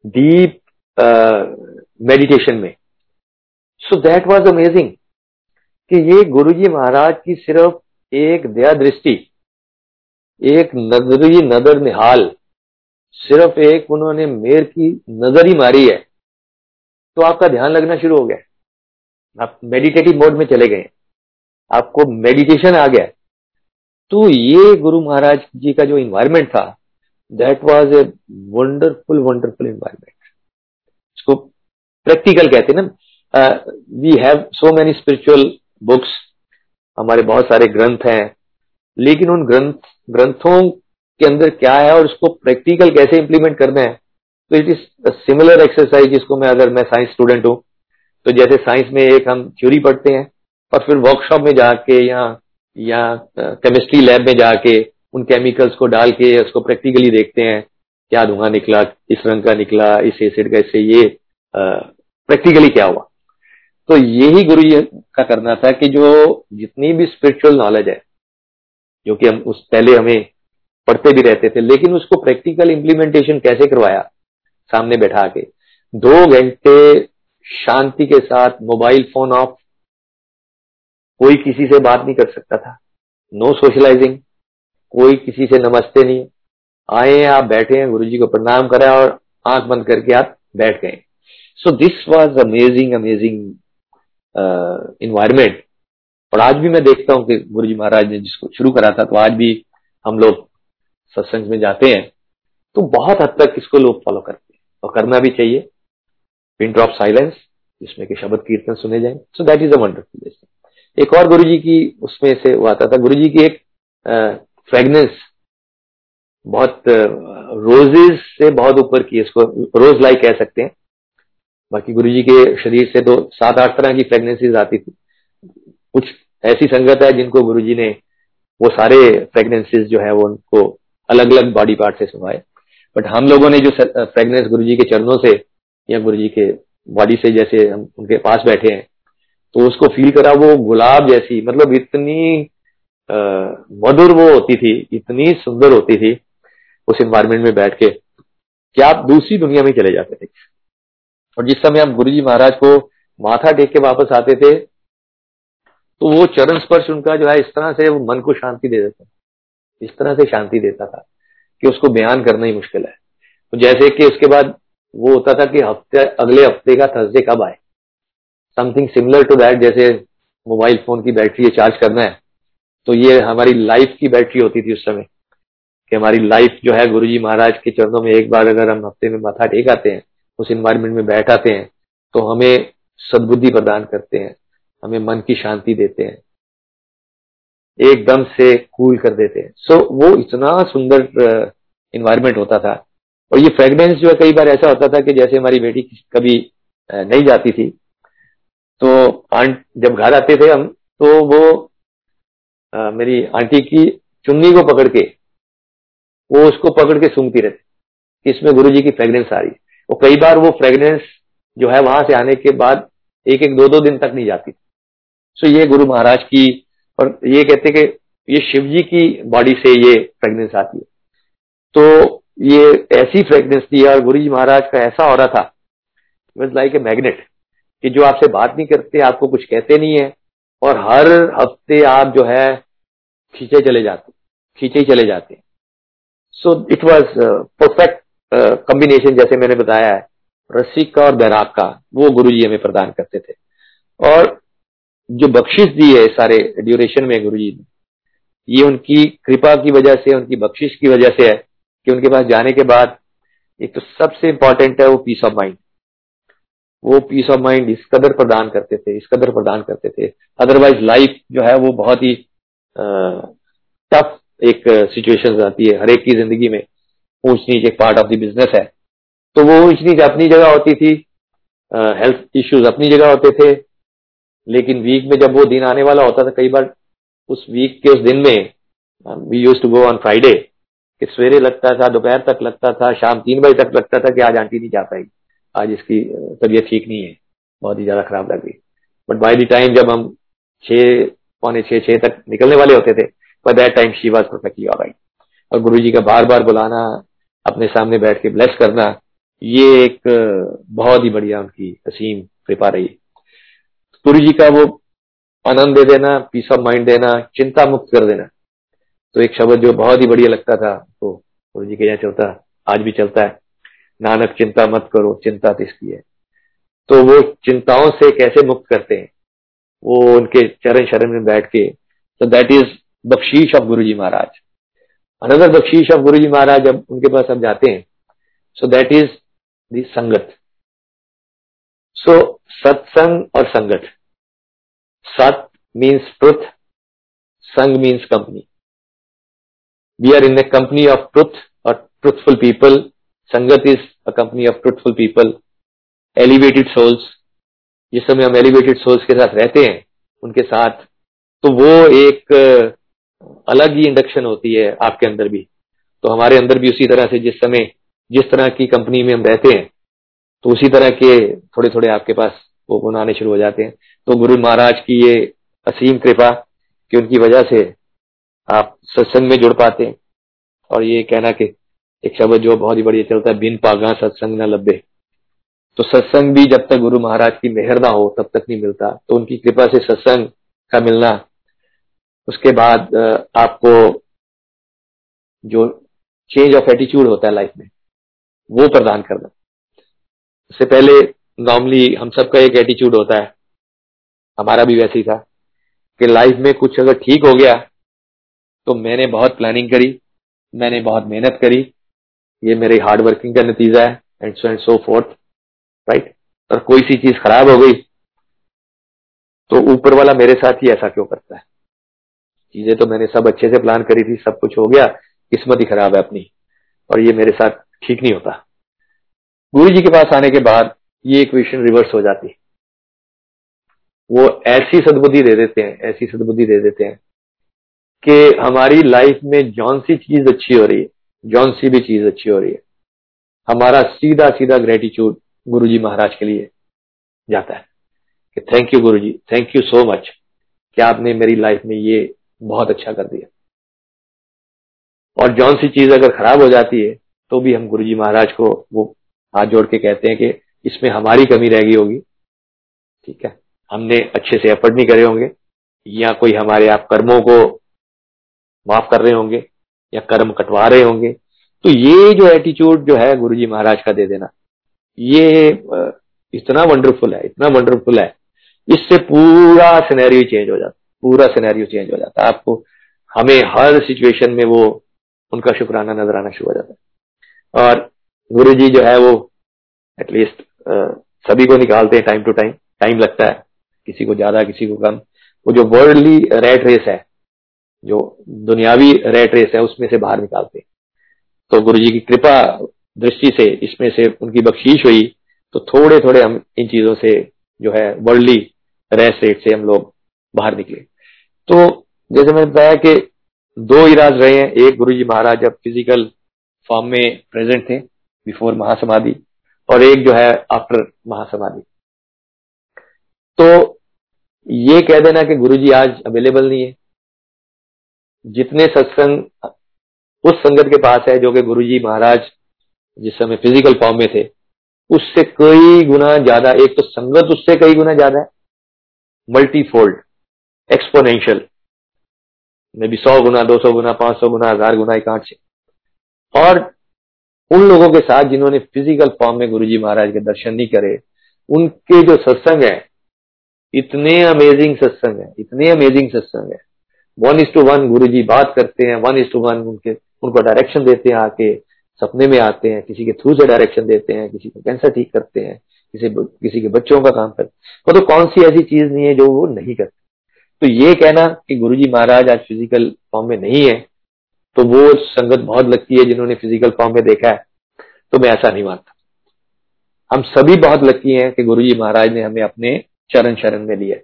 डीप मेडिटेशन में। सो दैट वाज अमेजिंग कि ये गुरुजी महाराज की सिर्फ़ एक दया दृष्टि, एक नजरी नज़र निहाल, सिर्फ़ एक उन्होंने मेर की नज़र ही मारी है। तो आपका ध्यान लगना शुरू हो गया। आप मेडिटेटिव मोड में चले गए। आपको मेडिटेशन आ गया। तो ये गुरु महाराज जी का जो इन्वायरमेंट था that was a wonderful wonderful environment इसको प्रैक्टिकल कहते हैं ना। We have so many spiritual books हमारे बहुत सारे ग्रंथ हैं, लेकिन उन ग्रंथ, ग्रंथों के अंदर क्या है और उसको प्रैक्टिकल कैसे इंप्लीमेंट करना है? तो इट इज़ सिमिलर एक्सरसाइज जिसको मैं, अगर मैं साइंस स्टूडेंट हूँ तो जैसे साइंस में एक हम थ्योरी पढ़ते हैं, और फिर वर्कशॉप में जाके या या केमिस्ट्री लैब में जाके उन केमिकल्स को डाल के उसको प्रैक्टिकली देखते हैं, क्या धुआँ निकला इस रंग का निकला, इस एसिड का, इससे ये प्रैक्टिकली क्या हुआ? तो यही गुरु जी का करना था कि जो जितनी भी स्पिरिचुअल नॉलेज है, जो कि हम उस पहले हमें पढ़ते भी रहते थे, लेकिन उसको प्रैक्टिकल इंप्लीमेंटेशन कैसे करवाया? सामने बैठा के। दो घंटे शांति के साथ मोबाइल फ़ोन ऑफ़ कोई किसी से बात नहीं कर सकता था। नो सोशलाइजिंग कोई किसी से नमस्ते नहीं। आए आप बैठे हैं, गुरु जी को प्रणाम करा और आँख बंद करके आप बैठ गए। So this was amazing amazing environment और आज भी मैं देखता हूँ कि गुरु जी महाराज ने जिसको शुरू करा था तो आज भी हम लोग सत्संग में जाते हैं तो बहुत हद तक इसको लोग फॉलो करते हैं। और करना भी चाहिए। पिंट ऑफ़ साइलेंस जिसमें कि शब्द कीर्तन सुने जाए। So that is a wonderful एक और गुरु जी की उसमें से वो आता था। गुरु जी की एक फ्रेगनेंस बहुत रोजेज से बहुत ऊपर की इसको रोज लाइक कह सकते हैं। बाकी गुरु जी के शरीर से तो सात, आठ तरह की फ्रेगनेंसीज आती थी। कुछ ऐसी संगत है जिनको गुरु जी ने वो सारे फ्रेगनेंसेज जो है वो उनको अलग अलग बॉडी पार्ट से सुनाए बट हम लोगों ने जो फ्रेगनेंस गुरु जी के चरणों से या गुरु जी के बॉडी से जैसे हम उनके पास बैठे हैं तो उसको फील करा वो गुलाब जैसी मतलब इतनी मधुर वो होती थी, इतनी सुंदर होती थी उस इन्वायरमेंट में बैठ के कि आप दूसरी दुनिया में चले जाते थे। और जिस समय हम गुरु जी महाराज को माथा टेक के वापस आते थे तो वो चरण स्पर्श उनका जो है, इस तरह से वो मन को शांति दे देता इस तरह से शांति देता था कि उसको बयान करना ही मुश्किल है। तो जैसे कि उसके बाद वो होता था कि हफ़्ते, अगले हफ़्ते का थर्सडे कब आए? समथिंग सिमिलर टू दैट जैसे मोबाइल फ़ोन की बैटरी चार्ज करना है तो ये हमारी लाइफ की बैटरी होती थी उस समय कि हमारी लाइफ जो है गुरुजी महाराज के चरणों में एक बार अगर हम हफ़्ते में माथा टेक आते हैं उस इन्वायरमेंट में बैठाते हैं तो हमें सद्बुद्धि प्रदान करते हैं हमें मन की शांति देते हैं एकदम से कूल कर देते हैं। सो so, वो इतना सुंदर इन्वायरमेंट होता था। और ये फ्रेगनेंस जो है कई बार ऐसा होता था कि जैसे हमारी बेटी कभी नहीं जाती थी तो आंट जब घर आते थे हम तो वो आ, मेरी आंटी की चुन्नी को पकड़ के वो उसको पकड़ के सूंघती रहती इसमें गुरु जी की फ्रेगनेंस आ रही है। और कई बार वो फ्रेगनेंस जो है वहाँ से आने के बाद एक एक दो दो दिन तक नहीं जाती। सो ये गुरु महाराज की, और ये कहते कि ये शिव जी की बॉडी से ये फ्रेगनेंस आती है। तो ये ऐसी फ्रेगनेंस थी और गुरु जी महाराज का ऐसा हो रहा था वॉज़ लाइक ए मैग्नेट कि जो आपसे बात नहीं करते, आपको कुछ कहते नहीं है और हर हफ़्ते आप जो है खींचे चले जाते, खींचे ही चले जाते। So it was perfect combination जैसे मैंने बताया है रसिक का और बैराग का, वो गुरु जी हमें प्रदान करते थे। और जो बख्शिश दी है सारे ड्यूरेशन में गुरु जी ने, ये उनकी कृपा की वजह से, उनकी बख्शिश की वजह से है कि उनके पास जाने के बाद एक तो सबसे इंपॉर्टेंट है वो पीस ऑफ़ माइंड वो पीस ऑफ़ माइंड इस कदर प्रदान करते थे, इस कदर प्रदान करते थे। अदरवाइज़ लाइफ जो है वो बहुत ही टफ एक सिचुएशन आती है, हर एक की ज़िंदगी में। नीच एक पार्ट ऑफ़ द बिज़नेस है। तो वो नीच अपनी जगह होती थी हेल्थ इश्यूज़ अपनी जगह होते थे, लेकिन वीक में जब वो दिन आने वाला होता था, कई बार उस वीक के उस दिन में we use to go on Friday कि सवेरे लगता था, दोपहर तक लगता था, शाम तीन बजे तक लगता था कि आज आंटी नहीं जा पाएगी आज इसकी तबीयत ठीक नहीं है, बहुत ही ज़्यादा खराब लग गई। बट बाय द टाइम जब हम छह, पौने छह तक निकलने वाले होते थे by that time she was perfectly all right और गुरु जी का बार बार बुलाना, अपने सामने बैठ के ब्लेस करना, ये एक, बहुत ही बढ़िया उनकी असीम कृपा रही। गुरु जी का वो आनंद दे देना पीस ऑफ़ माइंड देना, चिंता मुक्त कर देना। तो एक शब्द जो बहुत ही बढ़िया लगता था तो गुरु जी के यहाँ चलता, आज भी चलता है। नानक, चिंता मत करो, चिंता तिसकी है। तो वो चिंताओं से कैसे मुक्त करते हैं? वो उनके चरण शरण में बैठ के तो that is Bakhshish of Guru ji Maharaj. Another Bakhshish of Guru ji Maharaj जब उनके पास हम जाते हैं सो दैट इज़ संगत सो सत्संग और संगत sat means truth sang means company we are in the company of truth और truthful people sangat is a company of truthful people elevated souls जिस समय हम एलिवेटेड सोल्स के साथ रहते हैं, उनके साथ तो वो एक अलग ही इंडक्शन होती है आपके अंदर भी। तो हमारे अंदर भी उसी तरह से जिस समय, जिस तरह की कंपनी में हम रहते हैं तो उसी तरह के थोड़े थोड़े आपके पास वो गुण आने शुरू हो जाते हैं। तो गुरु महाराज की ये असीम कृपा कि उनकी वजह से आप सत्संग में जुड़ पाते हैं। और ये कहना कि एक शब्द जो बहुत ही बढ़िया चलता है, बिन पागा सत्संग न लब्बे। तो सत्संग भी जब तक गुरु महाराज की मेहर ना हो, तब तक नहीं मिलता। तो उनकी कृपा से सत्संग का मिलना उसके बाद आपको जो चेंज ऑफ़ एटीट्यूड होता है लाइफ में, वो प्रदान करना। उससे पहले नॉर्मली हम सबका एक एटीट्यूड होता है। हमारा भी वैसे ही था कि लाइफ में कुछ अगर ठीक हो गया तो मैंने बहुत प्लानिंग करी, मैंने बहुत मेहनत करी, ये मेरे हार्ड वर्किंग का नतीजा है and so and so forth right और कोई सी चीज़ खराब हो गई तो ऊपर वाला मेरे साथ ही ऐसा क्यों करता है? चीज़ें तो मैंने सब अच्छे से प्लान करी थी, सब कुछ हो गया, किस्मत ही खराब है अपनी। और ये मेरे साथ ठीक नहीं होता। गुरु जी के पास आने के बाद ये इक्वेशन रिवर्स हो जाती। वो ऐसी सदबुद्धि दे देते हैं, ऐसी सदबुद्धि दे देते हैं कि हमारी लाइफ में जौन सी चीज़ अच्छी हो रही है, जौन सी भी चीज़ अच्छी हो रही है, हमारा सीधा सीधा ग्रेटिट्यूड गुरु जी महाराज के लिए जाता है। कि thank you Guru ji thank you so much कि आपने मेरी लाइफ में ये बहुत अच्छा कर दिया। और जौन सी चीज़ अगर खराब हो जाती है तो भी हम गुरु जी महाराज को वो हाथ जोड़ के कहते हैं कि इसमें हमारी कमी रह गई होगी। ठीक है? हमने अच्छे से एफर्ट नहीं करे होंगे। या कोई हमारे आप कर्मों को माफ़ कर रहे होंगे, या कर्म कटवा रहे होंगे। तो ये जो एटीट्यूड जो है गुरु जी महाराज का दे देना, ये इतना वंडरफुल है, इतना वंडरफुल है। इससे पूरा सिनेरियो चेंज हो जाता पूरा सिनेरियो चेंज हो जाता है। आपको हमें हर सिचुएशन में वो, उनका शुक्राना नज़र आना शुरू हो जाता है। और गुरु जी जो है वो एटलीस्ट सभी को निकालते हैं टाइम टू टाइम टाइम लगता है। किसी को ज़्यादा, किसी को कम। वो जो वर्ल्डली रेट रेस है, जो दुनियावी रेट रेस है, उसमें से बाहर निकालते हैं। तो गुरु जी की कृपा दृष्टि से इसमें से उनकी बख्शीश हुई। तो थोड़े थोड़े हम इन चीज़ों से जो है वर्ल्डली रेस रेट से हम लोग बाहर निकले। तो जैसे मैंने बताया कि दो इराज रहे हैं, एक गुरु जी महाराज जब फ़िज़िकल फॉर्म में प्रेजेंट थे बिफोर महासमाधि और एक जो है आफ्टर महासमाधि। तो ये कह देना कि गुरु जी आज अवेलेबल नहीं है। जितने सत्संग उस संगत के पास है जो कि गुरु जी महाराज जिस समय फ़िज़िकल फॉर्म में थे, उससे कई गुना ज़्यादा, एक तो संगत उससे कई गुना ज़्यादा है मल्टीफोल्ड एक्सपोनेंशियल मे भी सौ गुना, दो सौ गुना, पाँच सौ गुना, हज़ार गुना, एक आठ और उन लोगों के साथ जिन्होंने फ़िज़िकल फॉर्म में गुरुजी महाराज के दर्शन नहीं करे, उनके जो सत्संग है, इतने अमेजिंग सत्संग है, इतने अमेजिंग सत्संग है। वन इज़ टू वन गुरु जी बात करते हैं वन इज़ टू वन उनके, उनको डायरेक्शन देते हैं आके, सपने में आते हैं, किसी के थ्रू से डायरेक्शन देते हैं, किसी को कैंसर ठीक करते हैं, किसी किसी के बच्चों का काम करते वो तो कौन सी ऐसी चीज़ नहीं है जो वो नहीं करते। तो ये कहना कि गुरुजी महाराज आज फ़िज़िकल फॉर्म में नहीं है तो वो संगत बहुत लगती है जिन्होंने फ़िज़िकल फॉर्म में देखा है तो मैं ऐसा नहीं मानता। हम सभी बहुत लकी हैं कि गुरुजी महाराज ने हमें अपने चरण शरण में लिया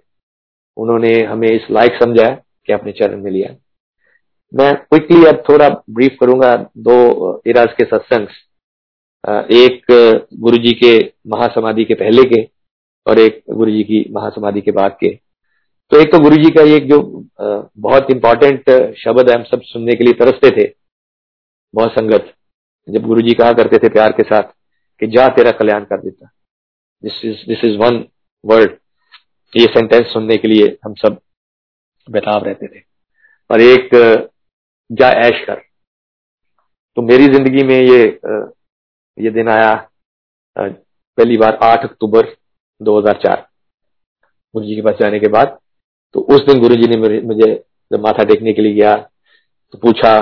उन्होंने हमें इस लायक समझा कि अपने चरण में लिया मैं क्विकली अब थोड़ा ब्रीफ करूँगा दो इराज के सत्संग। एक गुरु जी के महासमाधि के पहले के और एक गुरु जी की महासमाधि के बाद के। तो एक तो गुरु जी का एक जो बहुत इंपॉर्टेंट शब्द है हम सब सुनने के लिए तरसते थे, बहुत संगत। जब गुरु जी कहा करते थे प्यार के साथ कि जा तेरा कल्याण कर देता। This is this is one word ये सेंटेंस सुनने के लिए हम सब बेताब रहते थे। और एक, जा ऐश कर। तो मेरी ज़िंदगी में ये ये दिन आया पहली बार 8 अक्टूबर 2004 गुरु जी के पास जाने के बाद तो उस दिन गुरु जी ने मुझे जब माथा टेकने के लिए गया तो पूछा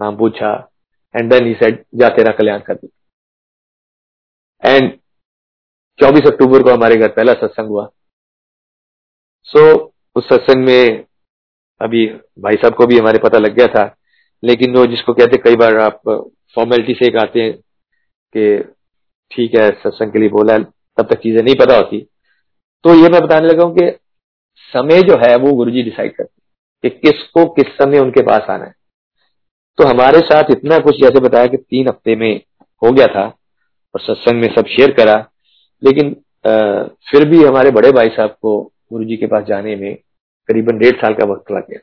नाम पूछा एंड देन ही सेड जा तेरा कल्याण कर दी. एंड 24 अक्टूबर को हमारे घर पहला सत्संग हुआ। सो so, उस सत्संग में अभी भाई साहब को भी हमारे पता लग गया था लेकिन वो जिसको कहते कई बार आप फॉर्मेलिटी से एक आते हैं कि ठीक है सत्संग के लिए बोला तब तक चीज़ें नहीं पता होती। तो ये मैं बताने लगा हूँ कि समय जो है वो गुरुजी डिसाइड करते हैं कि किसको किस समय उनके पास आना है। तो हमारे साथ इतना कुछ जैसे बताया कि तीन हफ़्ते में हो गया था और सत्संग में सब शेयर करा लेकिन आ, फिर भी हमारे बड़े भाई साहब को गुरुजी के पास जाने में करीबन डेढ़ साल का वक्त लग गया।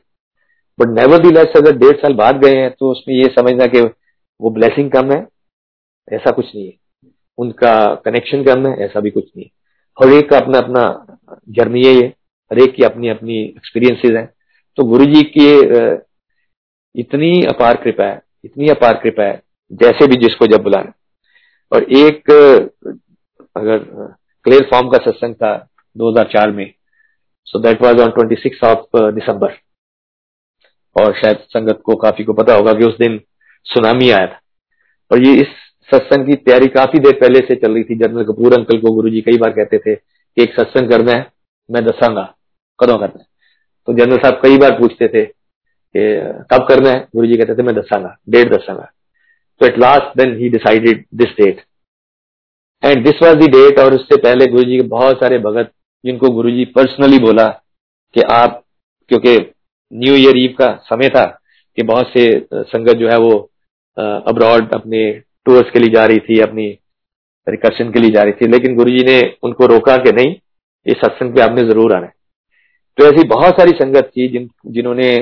बट नेवर अगर डेढ़ साल बाद गए हैं तो उसमें ये समझना कि वो ब्लेसिंग कम है ऐसा कुछ नहीं है। उनका कनेक्शन कम है ऐसा भी कुछ नहीं है। हर एक का अपना अपना जर्नी है ये। हर एक की अपनी अपनी एक्सपीरियंसेस हैं। तो गुरु जी की इतनी अपार कृपा है, इतनी अपार कृपा है, जैसे भी जिसको जब बुलाना। और एक, अगर क्लियर फॉर्म का सत्संग था 2004 में so that was on 26 of December और शायद संगत को, काफ़ी को पता होगा कि उस दिन सुनामी आया था। और ये इस सत्संग की तैयारी काफ़ी देर पहले से चल रही थी। जनरल कपूर अंकल को गुरुजी कई बार कहते थे कि एक सत्संग करना है, मैं दसांगा। कदों करना है। तो जनरल साहब कई बार पूछते थे कि, कब करना है? गुरु जी कहते थे, मैं दसांगा डेट दसांगा तो at last then he decided this date and this was the date और उससे पहले गुरु जी के बहुत सारे भगत, जिनको गुरु जी पर्सनली बोला कि आप, क्योंकि न्यू ईयर ईव का समय था कि बहुत से संगत जो है वो अब्रॉड अपने टूर्स के लिए जा रही थी, अपनी रिकर्शन के लिए जा रही थी। लेकिन गुरुजी ने उनको रोका कि नहीं, इस सत्संग पे आपने ज़रूर आना है। तो ऐसी बहुत सारी संगत थी जिन, जिन्होंने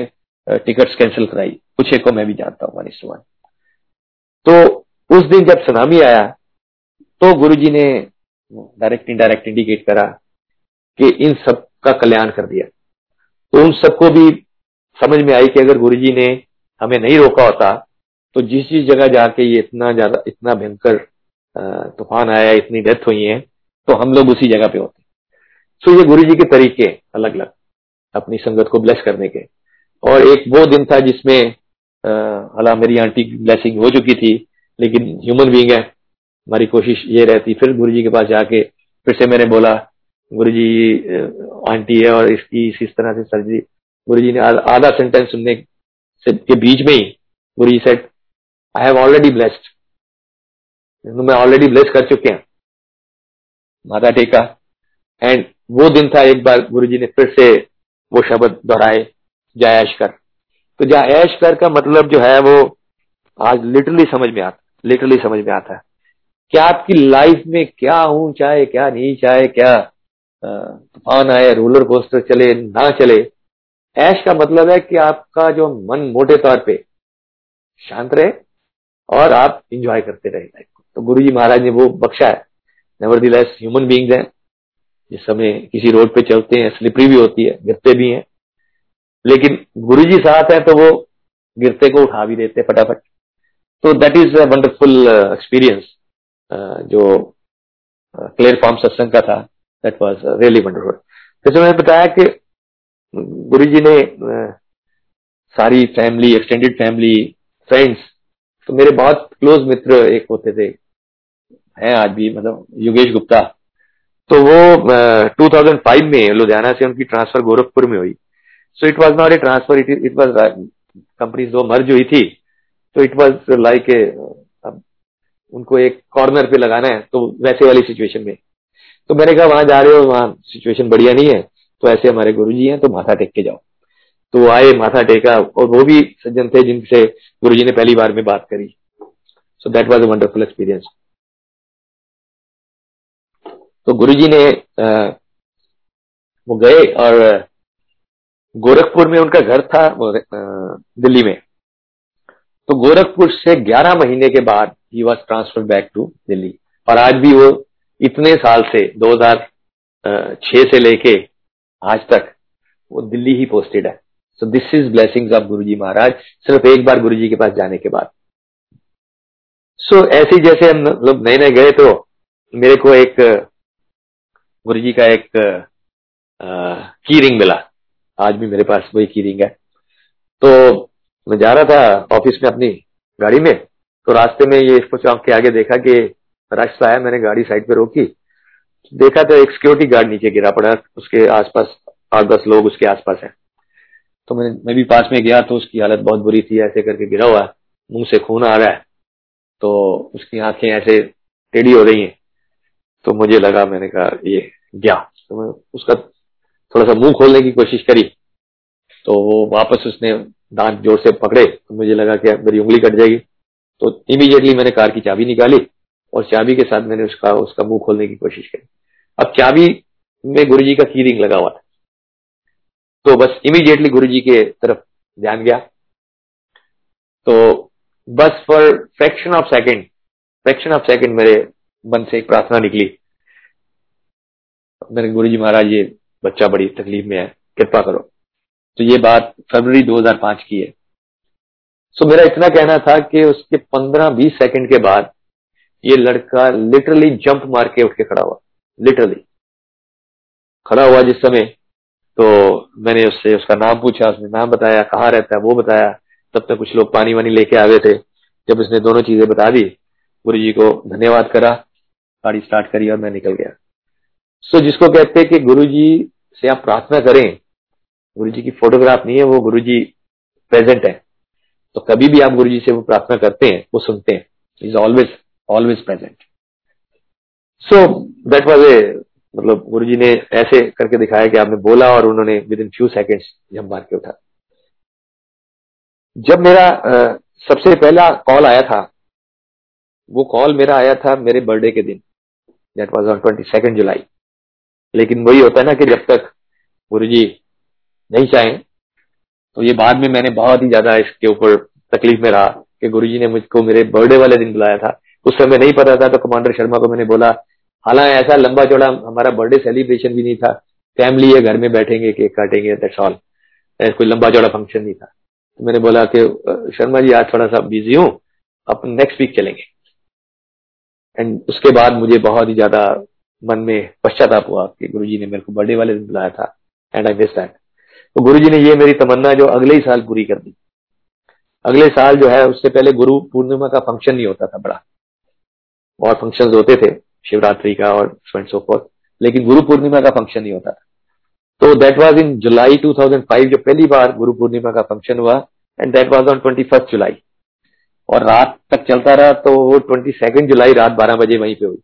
टिकट्स कैंसिल कराई। कुछ एक को मैं भी जानता हूँ मानिस्वान तो उस दिन जब सुनामी आया तो गुरुजी ने डायरेक्ट, इनडायरेक्ट इंडिकेट करा कि इन सब का कल्याण कर दिया। तो उन सबको भी समझ में आई कि अगर गुरुजी ने हमें नहीं रोका होता तो जिस जिस जगह जाके ये इतना ज़्यादा, इतना भयंकर तूफ़ान आया, इतनी डेथ हुई है तो हम लोग उसी जगह पे होते। सो ये गुरु जी के तरीके अलग अलग अपनी संगत को ब्लेस करने के। और एक वो दिन था जिसमें अला मेरी आंटी की ब्लेसिंग हो चुकी थी, लेकिन ह्यूमन बींग है, हमारी कोशिश ये रहती। फिर गुरु जी के पास जाके, फिर से मैंने बोला गुरु जी आंटी है और इसकी इस तरह से सर्जरी गुरु ने आधा सेंटेंस सुनने के बीच में ही Guru ji said I have already blessed मैं ऑलरेडी ब्लेस कर चुके हैं। माता टेका। एंड वो दिन था एक बार गुरु जी ने फिर से वो शब्द दोहराए जायश कर। तो जायश कर का मतलब जो है वो आज लिटरली समझ में आता लिटरली समझ में आता है। कि आपकी लाइफ में क्या हूँ, चाहे क्या नहीं, चाहे क्या तूफ़ान आए रोलर कोस्टर चले, ना चले, ऐश का मतलब है कि आपका जो मन मोटे तौर पे शांत रहे और आप इंजॉय करते रहे लाइफ को। तो गुरु जी महाराज ने वो बख्शा है। नेवर ह्यूमन बींग्स हैं। जिस समय किसी रोड पे चलते हैं स्लिपरी भी होती है गिरते भी हैं। लेकिन गुरु जी साथ हैं तो वो गिरते को उठा भी देते फटाफट। तो दैट इज़ वंडरफुल एक्सपीरियंस जो क्लियर फॉर्म सत्संग का था दैट वाज रियली वंडरफुल जैसे मैंने बताया कि गुरु जी ने uh, सारी फैमिली एक्सटेंडेड फैमिली फ्रेंड्स तो मेरे बहुत क्लोज मित्र एक होते थे। हैं आज भी मतलब योगेश गुप्ता। तो वो uh, 2005 में लुधियाना से उनकी ट्रांसफ़र गोरखपुर में हुई। So it was not a transfer it it was company दो मर्ज हुई थी तो इट वाज लाइक ए उनको एक कॉर्नर पे लगाना है तो वैसे वाली सिचुएशन में। तो मैंने कहा वहाँ जा रहे हो वहाँ सिचुएशन बढ़िया नहीं है तो ऐसे हमारे गुरु जी हैं तो माथा टेक के जाओ। तो आए माथा टेका और वो भी सज्जन थे जिनसे गुरु जी ने पहली बार में बात करी। So that was a wonderful experience तो गुरु जी ने वो गए और गोरखपुर में उनका घर था दिल्ली में। तो गोरखपुर से 11 महीने के बाद ही was transfer back to Delhi. और आज भी वो इतने साल से 2006 से लेके आज तक वो दिल्ली ही पोस्टेड है। So this is blessings of Guru ji Maharaj सिर्फ़ एक बार गुरु जी के पास जाने के बाद। सो so, ऐसे जैसे हम लोग नए नए गए तो मेरे को एक गुरु जी का एक की रिंग मिला। आज भी मेरे पास वही की रिंग है। तो मैं जा रहा था ऑफ़िस में अपनी गाड़ी में तो रास्ते में ये इसको चौक के आगे देखा कि रश आया, मैंने गाड़ी साइड पे रोकी। देखा तो एक सिक्योरिटी गार्ड नीचे गिरा पड़ा, उसके आसपास आठ दस लोग उसके आसपास हैं। तो मैं मैं भी पास में गया तो उसकी हालत बहुत बुरी थी, ऐसे करके गिरा हुआ, मुँह से खून आ रहा है। तो उसकी आँखें ऐसे टेढ़ी हो रही हैं। तो मुझे लगा, मैंने कहा, ये गया तो मैं उसका थोड़ा सा मुँह खोलने की कोशिश करी। तो वो वापस उसने दांत ज़ोर से पकड़े। तो मुझे लगा कि मेरी उंगली कट जाएगी। तो इमीडिएटली मैंने कार की चाबी निकाली और चाबी के साथ मैंने उसका उसका मुँह खोलने की कोशिश करी। अब चाबी में गुरु जी का की रिंग लगा हुआ था। तो बस इमीडिएटली गुरु जी के तरफ़ ध्यान गया। तो बस for fraction of second fraction of second मेरे मन से एक प्रार्थना निकली। मेरे गुरु जी महाराज, ये बच्चा बड़ी तकलीफ़ में है, कृपा करो। तो ये बात फरवरी 2005 की है। सो मेरा इतना कहना था कि उसके 15-20 सेकंड के बाद ये लड़का लिटरली जंप मार के उठ के खड़ा हुआ। लिटरली खड़ा हुआ जिस समय तो मैंने उससे उसका नाम पूछा, उसने नाम बताया, कहाँ रहता है, वो बताया। तब तक कुछ लोग पानी वानी लेके आ गए थे। जब उसने दोनों चीज़ें बता दी गुरु जी को धन्यवाद करा। गाड़ी स्टार्ट करी और मैं निकल गया। सो so, जिसको कहते हैं कि गुरु जी से आप प्रार्थना करें गुरु जी की फोटोग्राफ नहीं है वो गुरु जी प्रेजेंट है। तो कभी भी आप गुरु जी से वो प्रार्थना करते हैं वो सुनते हैं। Is always always present so that was a मतलब गुरु जी ने ऐसे करके दिखाया कि आपने बोला और उन्होंने विद इन फ्यू सेकेंड्स जम मार के उठा। जब मेरा आ, सबसे पहला कॉल आया था वो कॉल मेरा आया था मेरे बर्थडे के दिन। That was on twenty second July लेकिन वही होता है ना कि जब तक गुरु जी नहीं चाहें तो ये बाद में मैंने बहुत ही ज़्यादा इसके ऊपर तकलीफ़ में रहा कि गुरु जी ने मुझको मेरे बर्थडे वाले दिन बुलाया था। उस समय नहीं पता था तो कमांडर शर्मा को मैंने बोला, हालाँकि ऐसा लंबा चौड़ा हमारा बर्थडे सेलिब्रेशन भी नहीं था। फैमिली है, घर में बैठेंगे केक काटेंगे दैट्स ऑल कोई लंबा चौड़ा फ़ंक्शन नहीं था। तो मैंने बोला कि शर्मा जी, आज थोड़ा सा बिज़ी हूँ अपन नेक्स्ट वीक चलेंगे। एंड उसके बाद मुझे बहुत ही ज़्यादा मन में पश्चाताप हुआ कि गुरु जी ने मेरे को बर्थडे वाले दिन बुलाया था एंड आई मिस दैट तो गुरु जी ने ये मेरी तमन्ना जो अगले ही साल पूरी कर दी। अगले साल जो है, उससे पहले गुरु पूर्णिमा का फ़ंक्शन नहीं होता था बड़ा। और फ़ंक्शन होते थे, शिवरात्रि का और सो फोर्थ लेकिन गुरु पूर्णिमा का फ़ंक्शन नहीं होता था। तो दैट वाज इन जुलाई 2005 जो पहली बार गुरु पूर्णिमा का फ़ंक्शन हुआ and that was on twenty first July और रात तक चलता रहा तो वो ट्वेंटी सेकेंड जुलाई रात बारह बजे वहीं पे हुई।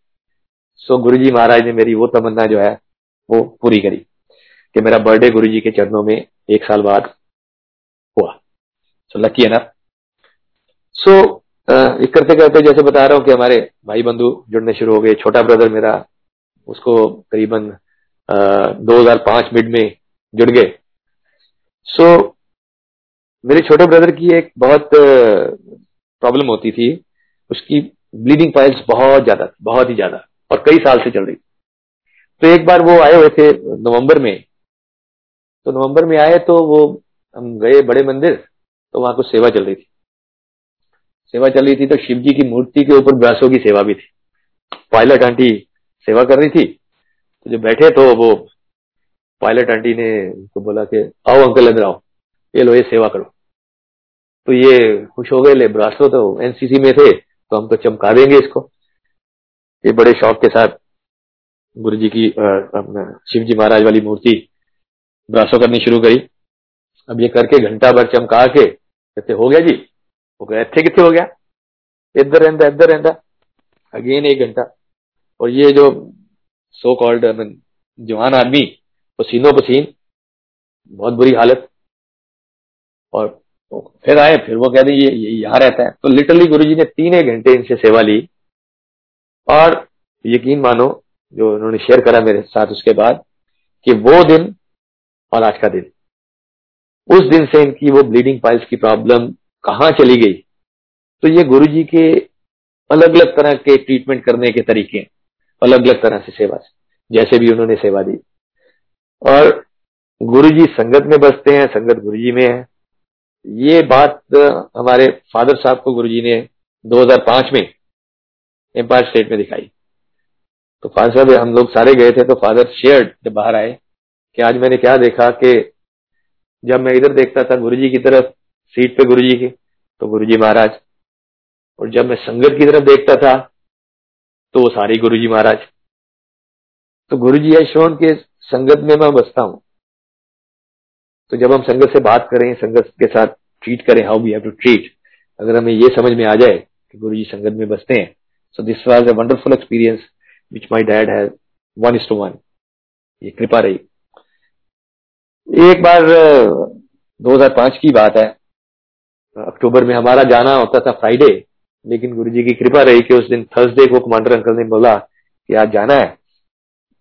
सो गुरु जी महाराज ने मेरी वो तमन्ना जो है वो पूरी करी कि मेरा बर्थडे गुरु जी के चरणों में एक साल बाद हुआ। सो लकी है ना सो करते करते जैसे बता रहा हूँ कि हमारे भाई बंधु जुड़ने शुरू हो गए। छोटा ब्रदर मेरा उसको करीबन 2005 मिड में जुड़ गए। सो so, मेरे छोटे ब्रदर की एक बहुत प्रॉब्लम होती थी, उसकी ब्लीडिंग फाइल्स बहुत ज़्यादा बहुत ही ज़्यादा, और कई साल से चल रही तो एक बार वो आए हुए थे नवंबर में तो नवंबर में आए तो वो हम गए बड़े मंदिर तो वहाँ कुछ सेवा चल रही थी। सेवा चल रही थी तो शिव जी की मूर्ति के ऊपर व्यासों की सेवा भी थी। पायलट आंटी सेवा कर रही थी तो जो बैठे तो वो पायलट आंटी ने उनको बोला कि, आओ अंकल इधर आओ, ये लो, ये सेवा करो। तो ये खुश हो गए ले ब्रासो तो एनसीसी में थे तो हम तो चमका देंगे इसको। ये बड़े शौक के साथ गुरु जी की शिव जी महाराज वाली मूर्ति ब्रासो करनी शुरू करी। अब ये करके घंटा भर चमका के कहते, हो गया जी? वो कहे थे कितने हो गया? इधर रहता इधर रहता अगेन एक घंटा। और ये जो सो कॉल्ड जवान आदमी, पसीनो पसीन, बहुत बुरी हालत। और फिर आए, फिर वो कह रहे ये ये यहाँ रहता है। तो लिटरली गुरु जी ने तीन एक घंटे इनसे सेवा ली। और यकीन मानो, जो उन्होंने शेयर करा मेरे साथ उसके बाद, कि वो दिन और आज का दिन। उस दिन से इनकी वो ब्लीडिंग पाइल्स की प्रॉब्लम कहाँ चली गई? तो ये गुरु जी के अलग अलग तरह के ट्रीटमेंट करने के तरीके अलग अलग तरह से सेवा से, जैसे भी उन्होंने सेवा दी। और गुरु जी संगत में बसते हैं, संगत गुरु जी में है। ये बात हमारे फादर साहब को गुरु जी ने 2005 में एम्पायर स्टेट में दिखाई। तो फादर साहब, हम लोग सारे गए थे तो फादर शेयर जब बाहर आए कि आज मैंने क्या देखा कि जब मैं इधर देखता था गुरु जी की तरफ़, सीट पे गुरु जी की तो गुरु जी महाराज, और जब मैं संगत की तरफ़ देखता था तो वो सारे गुरु जी महाराज। तो गुरु जी यशोन के संगत में मैं बसता हूँ। तो जब हम संगत से बात करें, संगत के साथ ट्रीट करें how we have to treat अगर हमें ये समझ में आ जाए कि गुरु जी संगत में बसते हैं so this was a wonderful experience which my dad has one is two one ये कृपा रही। एक बार 2005 की बात है। अक्टूबर में हमारा जाना होता था फ्राइडे, लेकिन गुरु जी की कृपा रही कि उस दिन थर्सडे को कमांडर अंकल ने बोला कि आज जाना है।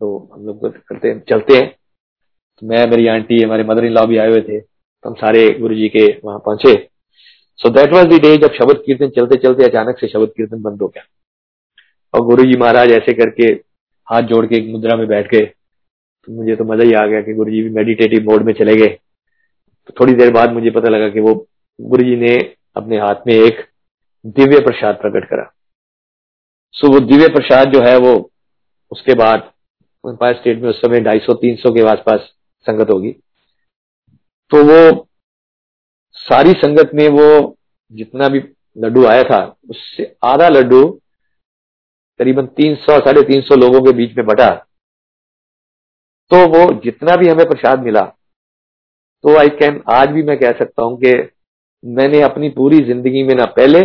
तो हम लोग करते हैं चलते हैं। मैं, मेरी आंटी हमारे मदर इन लॉ भी आए हुए थे तो हम सारे गुरु जी के वहाँ पहुँचे। So that was the day जब शब्द कीर्तन चलते चलते अचानक से शब्द कीर्तन बंद हो गया। और गुरु जी महाराज ऐसे करके हाथ जोड़ के एक मुद्रा में बैठ गए। तो मुझे तो मज़ा ही आ गया कि गुरु जी भी मेडिटेटिव मोड में चले गए। तो थोड़ी देर बाद मुझे पता लगा कि वो गुरु जी ने अपने हाथ में एक दिव्य प्रसाद प्रकट करा। सो वो दिव्य प्रसाद जो है वो उसके बाद एम्पायर स्टेट में उस समय ढाई सौ, तीन सौ के आसपास संगत होगी। तो वो सारी संगत में वो जितना भी लड्डू आया था, उससे आधा लड्डू करीबन तीन सौ, साढ़े तीन सौ लोगों के बीच में बटा। तो वो जितना भी हमें प्रसाद मिला तो आई कैन आज भी मैं कह सकता हूँ कि मैंने अपनी पूरी ज़िंदगी में ना पहले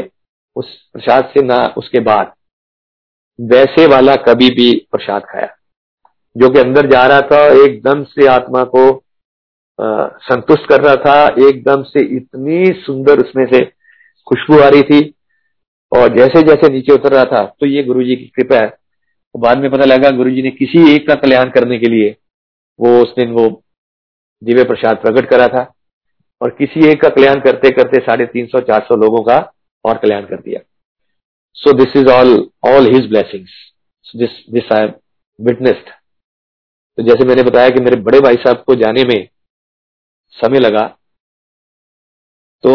उस प्रसाद से ना उसके बाद, वैसे वाला कभी भी प्रसाद खाया। जो कि अंदर जा रहा था एकदम से आत्मा को संतुष्ट कर रहा था एकदम से इतनी सुंदर उसमें से खुशबू आ रही थी और जैसे जैसे नीचे उतर रहा था तो ये गुरु जी की कृपा है। तो बाद में पता लगा गुरु जी ने किसी एक का कल्याण करने के लिए वो उस दिन वो दिव्य प्रसाद प्रकट करा था और किसी एक का कल्याण करते करते साढ़े तीन सौ, चार सौ लोगों का और कल्याण कर दिया। So this is all all his blessings this this I witnessed तो जैसे मैंने बताया कि मेरे बड़े भाई साहब को जाने में समय लगा तो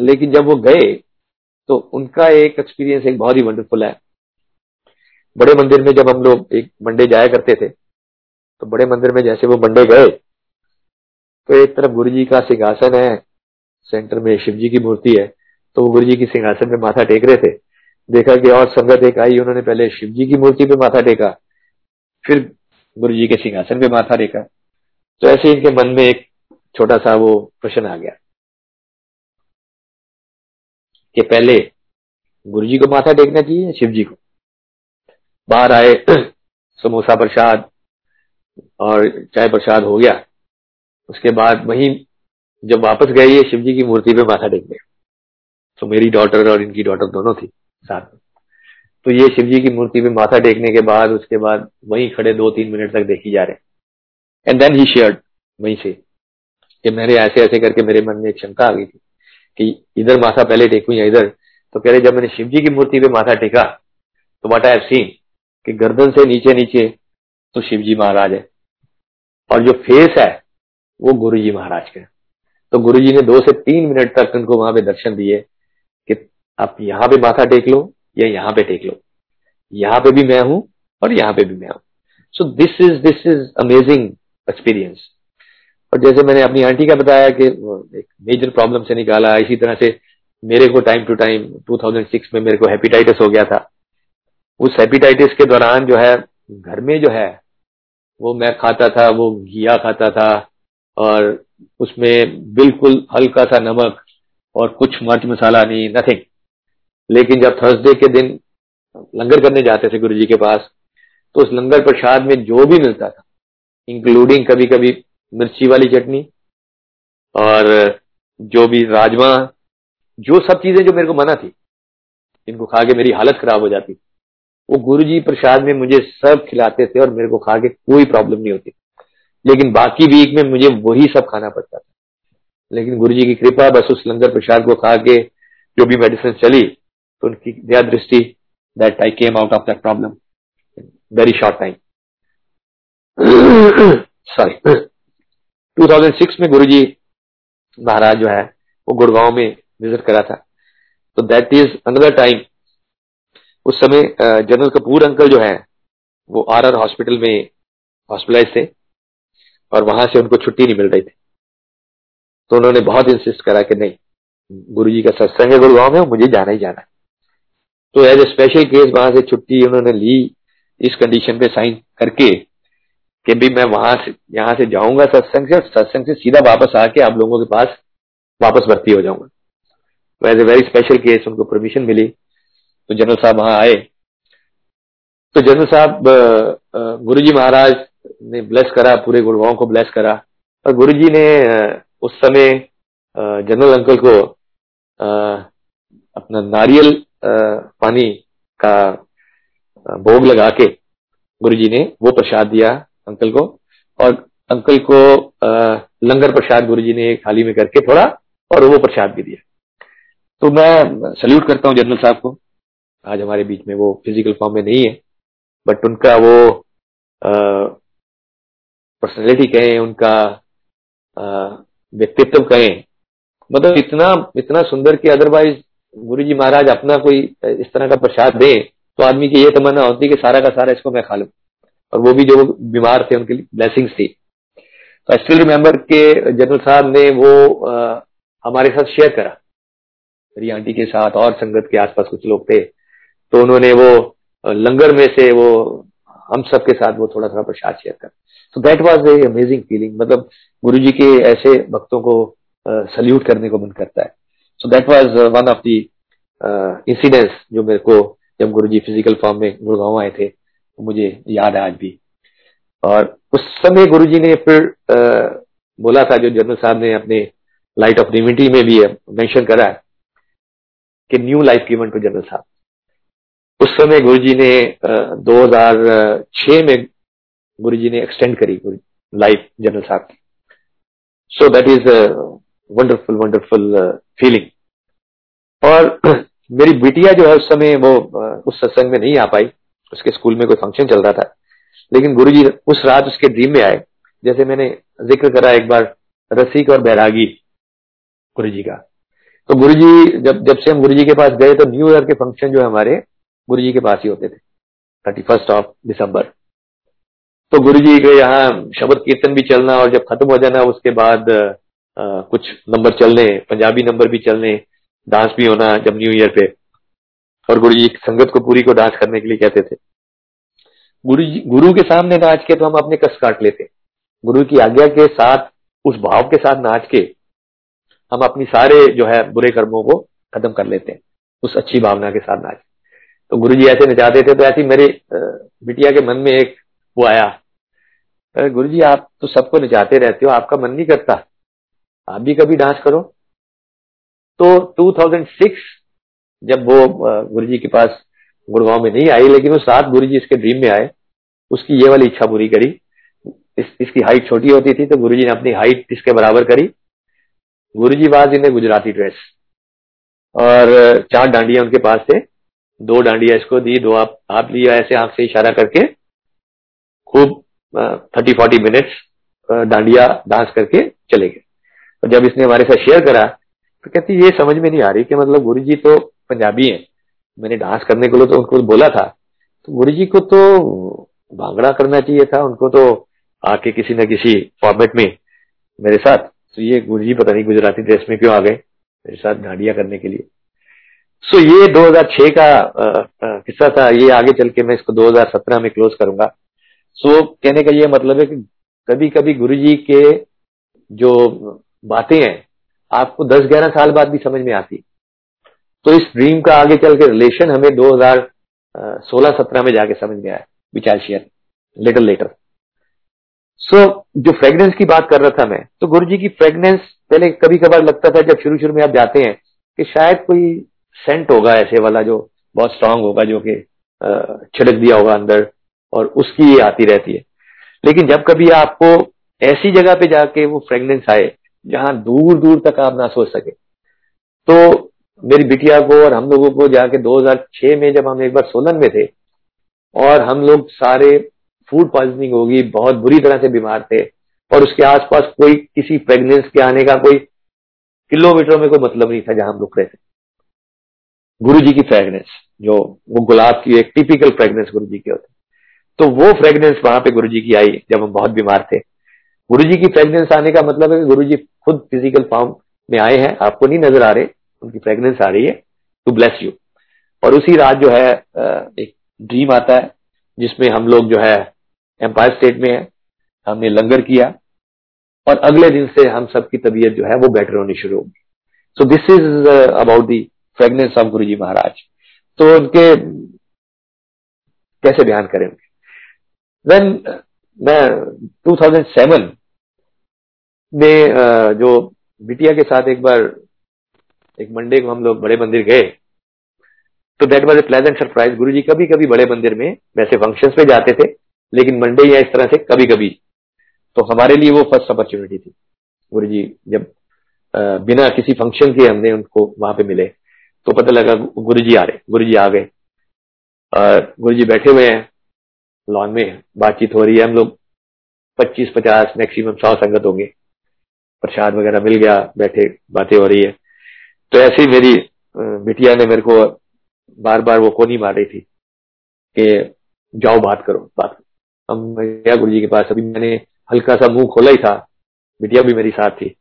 लेकिन जब वो गए तो उनका एक एक्सपीरियंस एक बहुत ही वंडरफुल है। बड़े मंदिर में जब हम लोग एक मंडे जाया करते थे तो बड़े मंदिर में जैसे वो मंडे गए तो एक तरफ़ गुरु जी का सिंहासन है सेंटर में शिव जी की मूर्ति है तो वो गुरु जी की सिंहासन में माथा टेक रहे थे। देखा कि और संगत एक आई, उन्होंने पहले शिव जी की मूर्ति पे माथा टेका, फिर गुरु जी के सिंहासन पे माथा टेका। तो ऐसे इनके मन में एक छोटा सा वो प्रश्न आ गया कि पहले गुरु जी को माथा टेकना चाहिए शिव जी को? बाहर आए समोसा प्रसाद और चाय प्रसाद हो गया। उसके बाद वहीं जब वापस गए, ये शिव जी की मूर्ति पे माथा टेक गए। तो मेरी डॉटर और इनकी डॉटर दोनों थी साथ में। तो ये शिव जी की मूर्ति पे माथा टेकने के बाद, उसके बाद वहीं खड़े दो तीन मिनट तक देखी जा रहे एंड देन ही शेयर्ड वहीं से, कि मेरे ऐसे ऐसे करके मेरे मन में एक शंका आ गई थी, कि इधर माथा पहले टेकू या इधर? तो कह रहे, जब मैंने शिव जी की मूर्ति पे माथा टेका तो वट आई सीन कि गर्दन से नीचे नीचे तो शिव जी महाराज है। और जो फेस है, वो गुरु जी महाराज का तो गुरु जी ने दो से तीन मिनट तक उनको वहाँ पे दर्शन दिए, कि आप यहाँ पे माथा टेक लो या यहाँ पे टेक लो। यहाँ पे भी मैं हूँ और यहाँ पे भी मैं हूँ। So this is this is amazing experience और जैसे मैंने अपनी आंटी का बताया कि एक मेजर प्रॉब्लम से निकाला, इसी तरह से मेरे को टाइम टू टाइम 2006 में मेरे को हेपेटाइटिस हो गया था। उस हेपेटाइटिस के दौरान जो है, घर में जो है, वो मैं खाता था, वो घिया खाता था और उसमें बिल्कुल हल्का सा नमक और कुछ मर्च मसाला नहीं नथिंग लेकिन जब थर्सडे के दिन लंगर करने जाते थे गुरु जी के पास तो उस लंगर प्रसाद में जो भी मिलता था इंक्लूडिंग कभी कभी मिर्ची वाली चटनी और जो भी राजमा, जो सब चीज़ें जो मेरे को मना थी, इनको खा के मेरी हालत खराब हो जाती। वो गुरु जी प्रसाद में मुझे सब खिलाते थे और मेरे को खा के कोई प्रॉब्लम नहीं होती। लेकिन बाकी वीक में मुझे वही सब खाना पड़ता था। लेकिन गुरु जी की कृपा, बस उस लंगर प्रसाद को खा के जो भी मेडिसिन चली तो उनकी दया दृष्टि that I came out of that problem very short time sorry 2006 में गुरुजी महाराज जो है, वो गुड़गांव में विज़िट करा था। तो दैट इज़ अनदर टाइम उस समय जनरल कपूर अंकल जो है, वो आर आर हॉस्पिटल में हॉस्पिटलाइज थे और वहाँ से उनको छुट्टी नहीं मिल रही थी। तो उन्होंने बहुत इंसिस्ट करा कि नहीं गुरु जी का सत्संग है गुड़गांव में, मुझे जाना ही जाना तो एज ए स्पेशल केस वहाँ से छुट्टी उन्होंने ली इस कंडीशन पे साइन करके कि भी मैं वहाँ से, यहाँ से जाऊँगा सत्संग से सत्संग से सीधा वापस आके आप लोगों के पास वापस भर्ती हो जाऊँगा। तो as a very special case उनको परमिशन मिली। तो जनरल साहब वहाँ आए। तो जनरल साहब गुरु जी महाराज ने ब्लेस करा, पूरे गुड़गांव को ब्लेस करा। और गुरु जी ने उस समय जनरल अंकल को अपना नारियल पानी का भोग लगा के गुरु जी ने वो प्रसाद दिया अंकल को और अंकल को लंगर प्रसाद गुरु जी ने थाली में करके थोड़ा और वो प्रसाद भी दिया। तो मैं सल्यूट करता हूँ जनरल साहब को। आज हमारे बीच में वो फ़िज़िकल फॉर्म में नहीं है बट उनका वो पर्सनैलिटी कहें, उनका व्यक्तित्व कहें मतलब इतना इतना सुंदर कि अदरवाइज़ गुरु जी महाराज अपना कोई इस तरह का प्रसाद दे तो आदमी की ये तमन्ना होती कि सारा का सारा इसको मैं खा लू। और वो भी जो बीमार थे उनके लिए ब्लेसिंग्स थी। तो आई स्टिल रिमेम्बर के जनरल साहब ने वो आ, हमारे साथ शेयर करा। मेरी आंटी के साथ और संगत के आसपास कुछ लोग थे तो उन्होंने वो लंगर में से वो हम सब के साथ वो थोड़ा थोड़ा प्रसाद शेयर कर। So that was a amazing feeling मतलब गुरु जी के ऐसे भक्तों को सल्यूट करने को मन करता है। So that was one of the incidents जो मेरे को जब गुरु जी फ़िज़िकल फॉर्म में गुड़गांव आए थे तो मुझे याद है आज भी। और उस समय गुरुजी ने फिर आ, बोला था जो जनरल साहब ने अपने लाइट ऑफ़ डिविनिटी में भी मेंशन करा कि new life given to general साहब। उस समय गुरुजी ने दो हज़ार छह में गुरुजी ने एक्सटेंड करी लाइफ जनरल साहब की। So that is wonderful wonderful feeling और मेरी बिटिया जो है उस समय वो उस सत्संग में नहीं आ पाई। उसके स्कूल में कोई फ़ंक्शन चल रहा था। लेकिन गुरुजी उस रात उसके ड्रीम में आए। जैसे मैंने ज़िक्र करा एक बार, रसिक और बैरागी गुरु जी का। तो गुरु जी जब जब से हम गुरु जी के पास गए तो न्यू ईयर के फ़ंक्शन जो है हमारे गुरु जी के पास ही होते थे। थर्टी फ़र्स्ट ऑफ़ दिसंबर तो गुरु जी के यहाँ शब्द कीर्तन भी चलना और जब खत्म हो जाना, उसके बाद आ, कुछ नंबर चलने पंजाबी नंबर भी चलने डांस भी होना जब न्यू ईयर पे। और गुरु जी संगत को पूरी को डांस करने के लिए कहते थे। गुरु जी गुरु के सामने नाच के तो हम अपने कष्ट काट लेते गुरु की आज्ञा के साथ उस भाव के साथ नाच के हम अपनी सारे जो है बुरे कर्मों को खत्म कर लेते हैं उस अच्छी भावना के साथ नाच। तो गुरु जी ऐसे नचाते थे तो ऐसी मेरे बिटिया के मन में एक वो आया। गुरु जी आप तो सबको नचाते रहते हो आपका मन नहीं करता। आप भी कभी डांस करो। तो 2006 जब वो गुरु जी के पास गुड़गांव में नहीं आई लेकिन वो रात गुरु जी इसके ड्रीम में आए उसकी ये वाली इच्छा पूरी करी। इस, इसकी हाइट छोटी होती थी तो गुरु जी ने अपनी हाइट इसके बराबर करी। गुरु जी बाज इन्हें गुजराती ड्रेस और चार डांडिया उनके पास थे। दो डांडिया इसको दी दो आप आप लिया ऐसे आँख से इशारा करके खूब thirty forty minutes dandiya dance करके चले गए। तो जब इसने हमारे साथ शेयर करा तो कहती, ये समझ में नहीं आ रही कि मतलब गुरु जी तो पंजाबी हैं। मैंने डांस करने के लिए तो उनको बोला था। तो गुरु जी को तो भांगड़ा करना चाहिए था। उनको तो आके किसी न किसी फॉर्मेट में मेरे साथ तो ये गुरु जी पता नहीं गुजराती ड्रेस में क्यों आ गए मेरे साथ गाड़िया करने के लिए। सो ये 2006 का किस्सा था। ये आगे चल के मैं इसको 2017 में क्लोज करूँगा। सो कहने का ये मतलब है कि कभी कभी गुरु जी के जो बातें हैं, आपको 10-11 साल बाद भी समझ में आती तो इस ड्रीम का आगे चल के रिलेशन हमें 2016-17 में जाके समझ में आया, विचार शेयर लिटल लेटर सो जो फ्रेगनेंस की बात कर रहा था मैं तो गुरु जी की फ्रेगनेंस पहले कभी कभार लगता था जब शुरू शुरू में आप जाते हैं कि शायद कोई सेंट होगा ऐसे वाला जो बहुत स्ट्रांग होगा, जो कि छिड़क दिया होगा अंदर और उसकी ये आती रहती है। लेकिन जब कभी आपको ऐसी जगह पे जाके वो फ्रेगनेंस आए जहाँ दूर दूर तक आप ना सोच सके। तो मेरी बिटिया को और हम लोगों को जाके 2006 में जब हम एक बार सोलन में थे और हम लोग सारे फ़ूड पॉइजनिंग होगी, बहुत बुरी तरह से बीमार थे और उसके आसपास कोई किसी प्रेगनेंस के आने का कोई किलोमीटर में कोई मतलब नहीं था जहाँ हम रुक रहे थे। गुरु जी की फ्रेगनेंस जो वो गुलाब की एक टिपिकल फ्रेगनेंस गुरु जी की होती। तो वो फ्रेगनेंस वहाँ पे गुरु जी की आई जब हम बहुत बीमार थे। गुरु जी की प्रेगनेंस आने का मतलब है कि गुरु जी खुद फ़िज़िकल फॉर्म में आए हैं, आपको नहीं नज़र आ रहे, उनकी प्रेगनेंस आ रही है टू ब्लेस यू और उसी रात जो है एक ड्रीम आता है, जिसमें हम लोग जो है एम्पायर स्टेट में है, हमने लंगर किया, और अगले दिन से हम सबकी तबीयत जो है, वो बेटर होनी शुरू होगी so this is about the presence of Guru ji Maharaj. तो उनके, कैसे बयान करें देन मैं 2007 में जो बिटिया के साथ एक बार, एक मंडे को हम लोग बड़े मंदिर गए तो that was a pleasant surprise Guru ji कभी कभी बड़े मंदिर में वैसे फ़ंक्शन पे जाते थे, लेकिन मंडे या इस तरह से कभी कभी तो हमारे लिए वो फ़र्स्ट अपॉर्चुनिटी थी। गुरु जी जब बिना किसी फ़ंक्शन के हमने उनको वहाँ पे मिले तो पता लगा गुरु जी आ रहे गुरु जी आ गए। और गुरु जी बैठे हुए हैं लॉन में बातचीत हो रही है, हम लोग पच्चीस, पचास मैक्सिमम सौ संगत होंगे। प्रसाद वगैरह मिल गया, बैठे, बातें हो रही है। तो ऐसे ही मेरी बिटिया ने मेरे को बार बार वो कोनी मार रही थी कि जाओ बात करो बात करो। हम गया गुरु जी के पास, अभी मैंने हल्का सा मुँह खोला ही था, बिटिया भी मेरी साथ थी।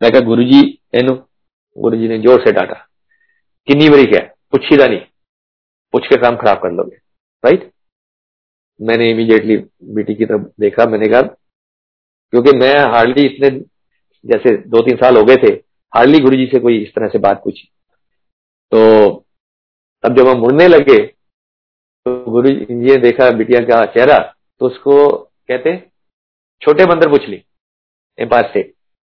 मैं कहा गुरु जी एनो गुरु जी ने ज़ोर से डांटा। किन्नी बड़ी क्या पुछीदा नहीं। पूछ के काम खराब कर लोगे। राइट मैंने इमीडिएटली बेटी की तरफ़ देखा, मैंने कहा क्योंकि मैं हार्डली इतने, जैसे दो तीन साल हो गए थे, हार्डली गुरु जी से कोई इस तरह से बात पूछी। तो अब जब हम मुड़ने लगे तो गुरु जी ने देखा बिटिया का चेहरा तो उसको कहते, छोटे मंदिर पूछ ली, एम्पायर स्टेट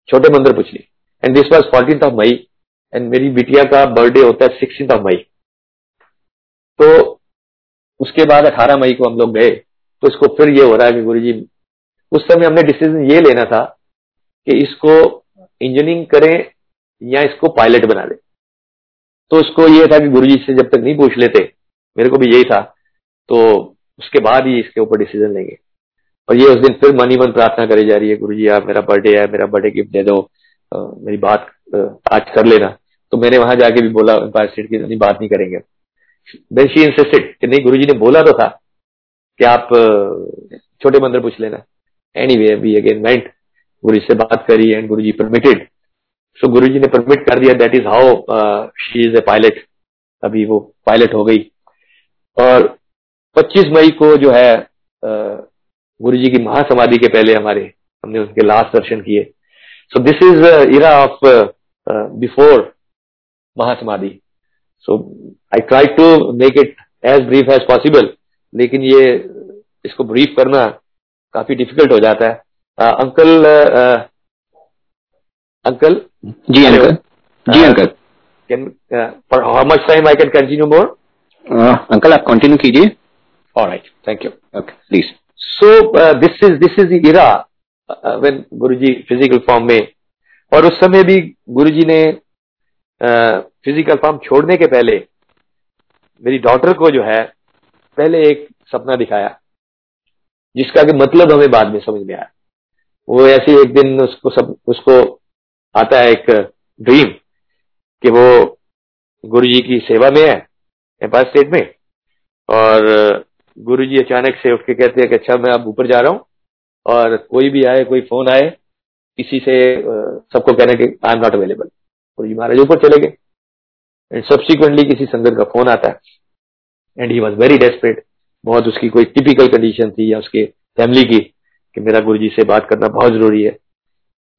छोटे मंदिर पूछ ली। And this was fourteen of May and मेरी बिटिया का बर्थडे होता है सिक्सटीन ऑफ़ मई तो उसके बाद अठारह मई को हम लोग गए तो इसको फिर ये हो रहा है कि गुरु जी उस समय हमने डिसीज़न ये लेना था कि इसको इंजीनियरिंग करें या इसको पायलट बना दें तो उसको ये था कि गुरुजी से जब तक नहीं पूछ लेते मेरे को भी यही था तो उसके बाद ही इसके ऊपर डिसीज़न लेंगे। और ये उस दिन फिर मनी मन प्रार्थना करी जा रही है गुरु जी आप मेरा बर्थडे है मेरा बर्थडे गिफ्ट दे दो आ, मेरी बात आज कर लेना। तो मैंने वहाँ जाके भी बोला एम्पायर स्टेट की नहीं बात नहीं करेंगे। देन शी इंसिस्टेड कि नहीं ने बोला तो था कि आप छोटे मंदिर पूछ लेना। वी अगेन वेंट गुरु से बात करी एंड गुरु जी परमिटेड सो गुरु जी ने परमिट कर दिया that is how is a pilot अभी वो पायलट हो गई और 25 मई को जो है गुरु जी की महासमाधि के पहले हमारे हमने उनके लास्ट दर्शन किए so this is era of before महासमाधि so I try to make it as brief as possible लेकिन ये, इसको ब्रीफ करना काफ़ी डिफ़िकल्ट हो जाता है। आ, uncle ah, uncle ji uncle ji uncle can for how much time I can continue more uncle आप continue कीजिए। Alright thank you okay please so this is this is era when Guruji physical form में। और उस समय भी गुरुजी ने physical uh, form छोड़ने के पहले मेरी डॉटर को जो है पहले एक सपना दिखाया। जिसका कि मतलब हमें बाद में समझ में आया। वो ऐसे एक दिन उसको सब, उसको आता है एक ड्रीम कि वो गुरु जी की सेवा में है नेपाल स्टेट में। और गुरु जी अचानक से उठ के कहते हैं कि अच्छा मैं अब ऊपर जा रहा हूँ और कोई भी आए, कोई फ़ोन आए, किसी से सबको कहना कि आई एम नॉट अवेलेबल गुरु जी महाराज ऊपर चले गए। एंड सब्सिक्वेंटली किसी संगत का फ़ोन आता है। And he was very desperate बहुत उसकी कोई टिपिकल कंडीशन थी या उसके फैमिली की कि मेरा गुरु जी से बात करना बहुत ज़रूरी है।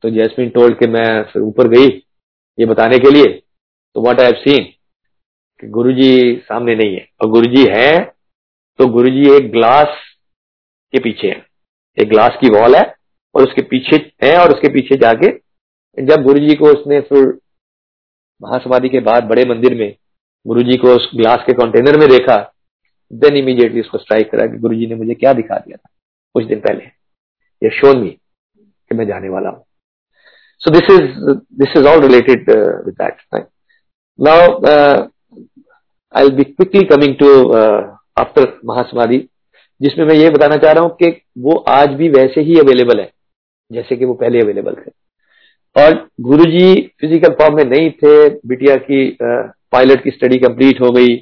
तो जैसमिन टोल्ड के मैं फिर ऊपर गई ये बताने के लिए। तो व्हाट आई हैव सीन कि गुरुजी सामने नहीं है। और गुरुजी है तो गुरुजी एक ग्लास के पीछे है। एक ग्लास की वॉल है और उसके पीछे है और उसके पीछे जाके जब गुरुजी को उसने फिर महासमाधि के बाद बड़े मंदिर में गुरुजी को उस ग्लास के कंटेनर में देखा देन इमीडिएटली उसको स्ट्राइक करा कि गुरुजी ने मुझे क्या दिखा दिया था कुछ दिन पहले ये शोन मी कि मैं जाने वाला हूँ is this is all related uh, with that. Right? Now uh, I'll be quickly coming to uh, जिसमें मैं ये बताना चाह रहा हूँ कि वो आज भी वैसे ही अवेलेबल है जैसे कि वो पहले अवेलेबल थे और गुरुजी फ़िज़िकल फॉर्म में नहीं थे बिटिया की पायलट की स्टडी कंप्लीट हो गई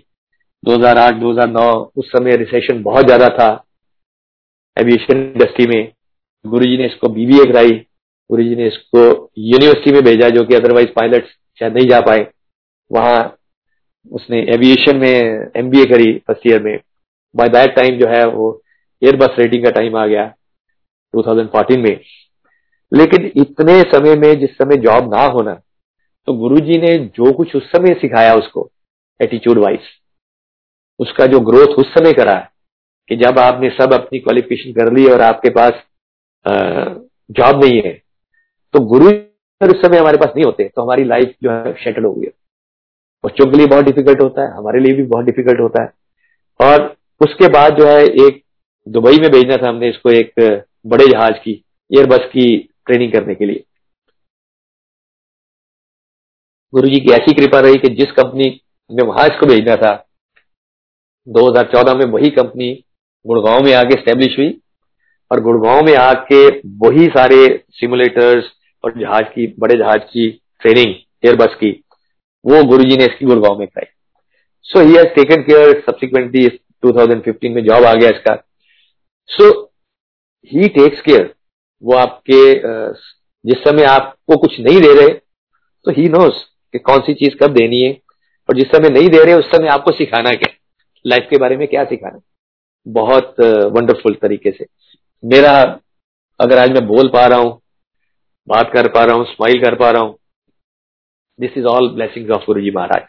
2008-2009 उस समय रिसेशन बहुत ज़्यादा था। एविएशन इंडस्ट्री में गुरुजी ने इसको बीबीए कराई, गुरु जी ने इसको यूनिवर्सिटी में भेजा जो कि अदरवाइज़ पायलट शायद नहीं जा पाए। वहाँ उसने एविएशन में एमबीए करी फ़र्स्ट ईयर में। बाय दैट टाइम जो है वो एयरबस रेटिंग का टाइम आ गया 2014 में। लेकिन इतने समय में जिस समय जॉब ना होना तो गुरुजी ने जो कुछ उस समय सिखाया उसको एटीट्यूड वाइज उसका जो ग्रोथ उस समय करा कि जब आपने सब अपनी क्वालिफिकेशन कर ली और आपके पास जॉब नहीं है तो गुरु उस समय हमारे पास नहीं होते तो हमारी लाइफ जो है शेटल हो गई। है बच्चों के लिए बहुत डिफ़िकल्ट होता है, हमारे लिए भी बहुत डिफ़िकल्ट होता है। और उसके बाद जो है एक दुबई में भेजना था हमने इसको एक बड़े जहाज़ की एयरबस की ट्रेनिंग करने के लिए। गुरु जी की ऐसी कृपा रही कि जिस कंपनी में वहाँ इसको भेजना था 2014 में वही कंपनी गुड़गांव में आके स्टेब्लिश हुई और गुड़गांव में आके वही सारे सिमुलेटर्स और जहाज़ की, बड़े जहाज़ की ट्रेनिंग एयरबस की, वो गुरुजी ने इसकी गुड़गांव में कराई। So he has taken care subsequently 2015 में जॉब आ गया इसका। सो ही टेक्स केयर वो आपके जिस समय आपको कुछ नहीं दे रहे तो ही नोस कि कौन सी चीज़ कब देनी है, और जिस समय नहीं दे रहे, उस समय आपको सिखाना क्या लाइफ के बारे में क्या सिखाना बहुत वंडरफुल तरीके से। मेरा, अगर आज मैं बोल पा रहा हूँ, बात कर पा रहा हूँ स्माइल कर पा रहा हूँ this is all blessing of Guru ji Maharaj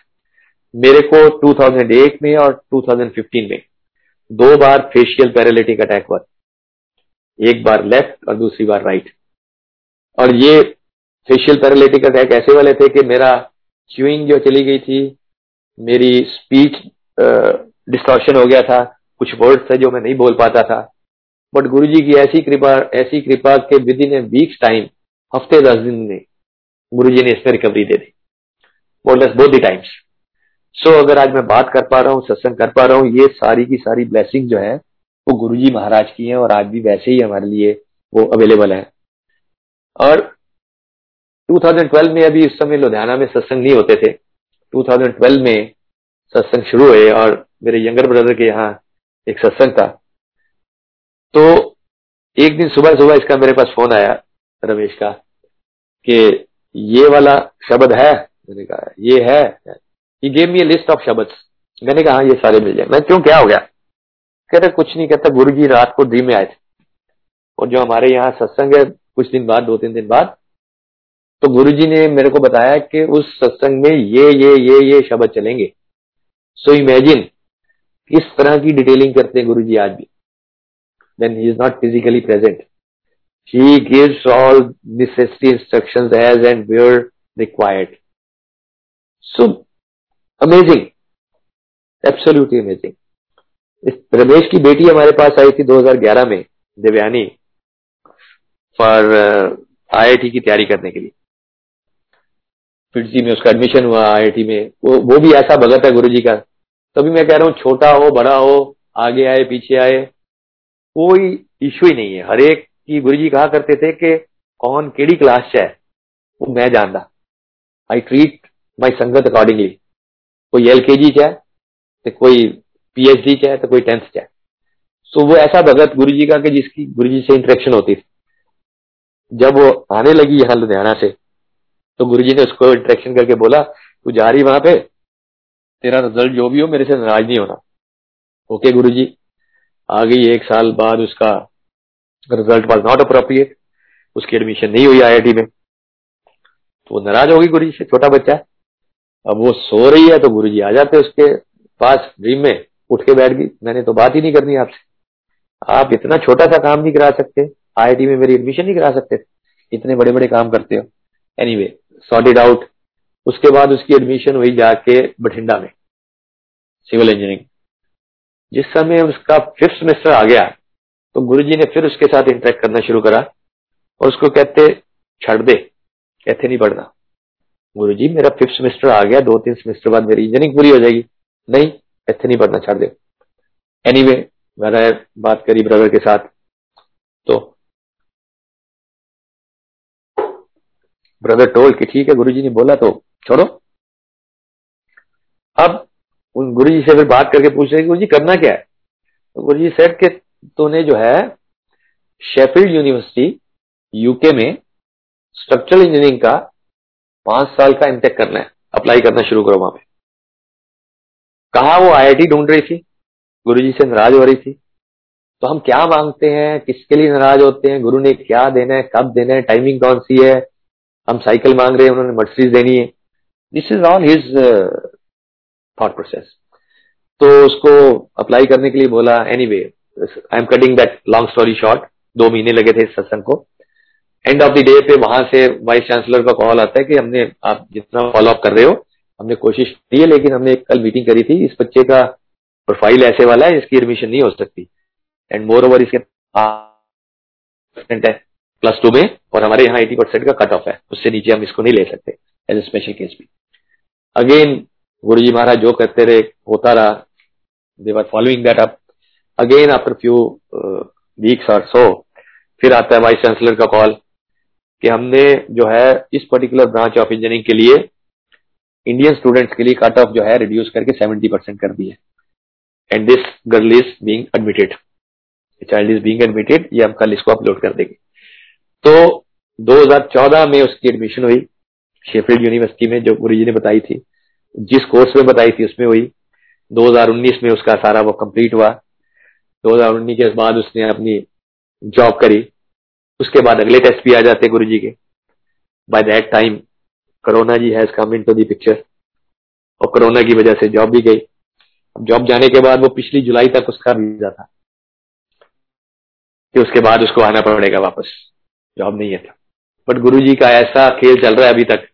मेरे को 2008 में और 2015 में दो बार फेशियल पैरालिटिक अटैक हुआ। एक बार लेफ़्ट और दूसरी बार राइट और ये फेशियल पैरालिटिक अटैक ऐसे वाले थे कि मेरा च्यूइंग जो चली गई थी, मेरी स्पीच डिस्टॉर्शन हो गया था। कुछ वर्ड थे जो मैं नहीं बोल पाता था। बट गुरु जी की ऐसी कृपा ऐसी कृपा के within a weeks time हफ़्ते दस दिन में गुरु जी ने इसमें रिकवरी दे दी। बोलस बोथ दी टाइम्स सो अगर आज मैं बात कर पा रहा हूँ, सत्संग कर पा रहा हूँ, ये सारी की सारी ब्लेसिंग जो है, वो गुरु जी महाराज की है और आज भी वैसे ही हमारे लिए वो अवेलेबल है। और 2012 में अभी इस समय लुधियाना में सत्संग नहीं होते थे। 2012 में सत्संग शुरू हुए और मेरे यंगर ब्रदर के यहाँ एक सत्संग था। तो एक दिन सुबह सुबह इसका मेरे पास फ़ोन आया रमेश का कि ये वाला शब्द है। मैंने कहा ये है? ये गेम मी लिस्ट ऑफ़ शब्द। मैंने कहा हाँ, ये सारे मिल जाए मैं क्यों क्या हो गया? कहते कुछ नहीं। कहता गुरु जी रात को ड्रीम में आए थे। और जो हमारे यहाँ सत्संग है कुछ दिन बाद दो तीन दिन बाद तो गुरु जी ने मेरे को बताया कि उस सत्संग में ये ये ये ये शब्द चलेंगे। सो इमेजिन किस तरह की डिटेलिंग करते हैं गुरु जी आज भी then he is not physically present. He gives all necessary instructions as and where required. So, amazing. Absolutely amazing. इस रमेश की बेटी हमारे पास आई थी 2011 में देवयानी फॉर आईआईटी की तैयारी करने के लिए फिटजी में उसका एडमिशन हुआ आईआईटी में वो वो भी ऐसा भगत है गुरु जी का तभी मैं कह रहा हूँ, छोटा हो, बड़ा हो, आगे आए, पीछे आए, कोई इश्यू ही नहीं है। हर एक की गुरु जी कहा करते थे कि कौन केड़ी क्लास है, वो मैं जानता। आई ट्रीट माई संगत अकॉर्डिंगली कोई एल के जी चाहे तो कोई पीएचडी चाहे तो कोई टेंथ चाहे सो वो ऐसा भगत गुरु जी का कि जिसकी गुरु जी से इंटरेक्शन होती थी। जब वो आने लगी यहाँ लुधियाना से तो गुरु जी ने उसको इंटरेक्शन करके बोला, तू जा रही वहाँ पे? तेरा रिज़ल्ट जो भी हो, मेरे से नाराज़ नहीं होना। ओके गुरु जी आ गई एक साल बाद उसका रिज़ल्ट वॉज़ नॉट अप्रोप्रिएट उसकी एडमिशन नहीं हुई आईआईटी में। तो वो नाराज़ होगी गुरु जी से, छोटा बच्चा। अब वो सो रही है तो गुरु जी आ जाते उसके पास ड्रीम में। उठ के बैठ गई। मैंने तो बात ही नहीं करनी आपसे। आप इतना छोटा सा काम नहीं करा सकते। आईआईटी में मेरी एडमिशन नहीं करा सकते। इतने बड़े बड़े काम करते हो। एनी वे सॉर्टेड आउट उसके बाद उसकी एडमिशन हुई जाके बठिंडा में सिविल इंजीनियरिंग जिस समय उसका फिफ्थ सेमेस्टर आ गया तो गुरुजी ने फिर उसके साथ इंटरेक्ट करना शुरू करा और उसको कहते छड़ दे कहते नहीं पढ़ना। गुरु जी मेरा फिफ्थ सेमेस्टर आ गया दो तीन सेमेस्टर बाद मेरी इंजीनियरिंग पूरी हो जाएगी। नहीं ऐसे नहीं पढ़ना छाड़ दे। एनी anyway, मैंने बात करी ब्रदर के साथ तो ब्रदर टोल कि ठीक है गुरुजी ने बोला तो छोड़ो। अब उन गुरु जी से फिर बात करके पूछ रहे गुरु जी करना क्या है? तो गुरु जी सेट के तूने जो है शेफील्ड यूनिवर्सिटी यूके में स्ट्रक्चरल इंजीनियरिंग का पाँच साल का इंटेक करना है अप्लाई करना शुरू करो वहाँ पे। कहा वो आईआईटी ढूंढ रही थी? गुरु जी से नाराज़ हो रही थी। तो हम क्या मांगते हैं? किसके लिए नाराज़ होते हैं? गुरु ने क्या देना है? कब देना है? टाइमिंग कौन सी है? हम साइकिल मांग रहे हैं, उन्होंने मर्सिडीज देनी है। This is all his thought process तो उसको अप्लाई करने के लिए बोला anyway I am cutting that long story short दो महीने लगे थे इस सत्संग को। एंड ऑफ़ द डे पे वहाँ से वाइस चांसलर का कॉल आता है कि हमने, आप जितना फॉलो अप कर रहे हो, हमने कोशिश की है, लेकिन हमने कल मीटिंग करी थी। इस बच्चे का प्रोफ़ाइल ऐसे वाला है, इसकी एडमिशन नहीं हो सकती। एंड मोर ओवर इसके है प्लस टू में, और हमारे यहाँ एटी परसेंट का कट ऑफ़ है। उससे नीचे हम इसको नहीं ले सकते एज ए स्पेशल केस भी। अगेन गुरु जी महाराज जो करते रहे, होता रहा। देवर following that up again after few weeks और सो फिर आता है वाइस चांसलर का कॉल कि हमने जो है, इस पर्टिकुलर ब्रांच ऑफ़ इंजीनियरिंग के लिए इंडियन स्टूडेंट्स के लिए कट ऑफ़ जो है रिड्यूस करके सेवेंटी परसेंट कर दी है and this girl is being admitted child is being admitted ये हम कल इसको अपलोड कर देंगे। तो 2014 में उसकी एडमिशन हुई। शेफील्ड यूनिवर्सिटी में जो गुरु जी ने बताई थी, जिस कोर्स में बताई थी उसमें हुई 2019 में उसका सारा वो कंप्लीट हुआ। 2019 के बाद उसने अपनी जॉब करी। उसके बाद अगले टेस्ट भी आ जाते गुरु जी के। By that time corona ji has come in to the picture और कोरोना की वजह से जॉब भी गई। अब जॉब जाने के बाद वो पिछली जुलाई तक उसका वीज़ा था। कि उसके बाद उसको आना पड़ेगा वापस। जॉब नहीं है था। बट गुरु जी का ऐसा खेल चल रहा है अभी तक।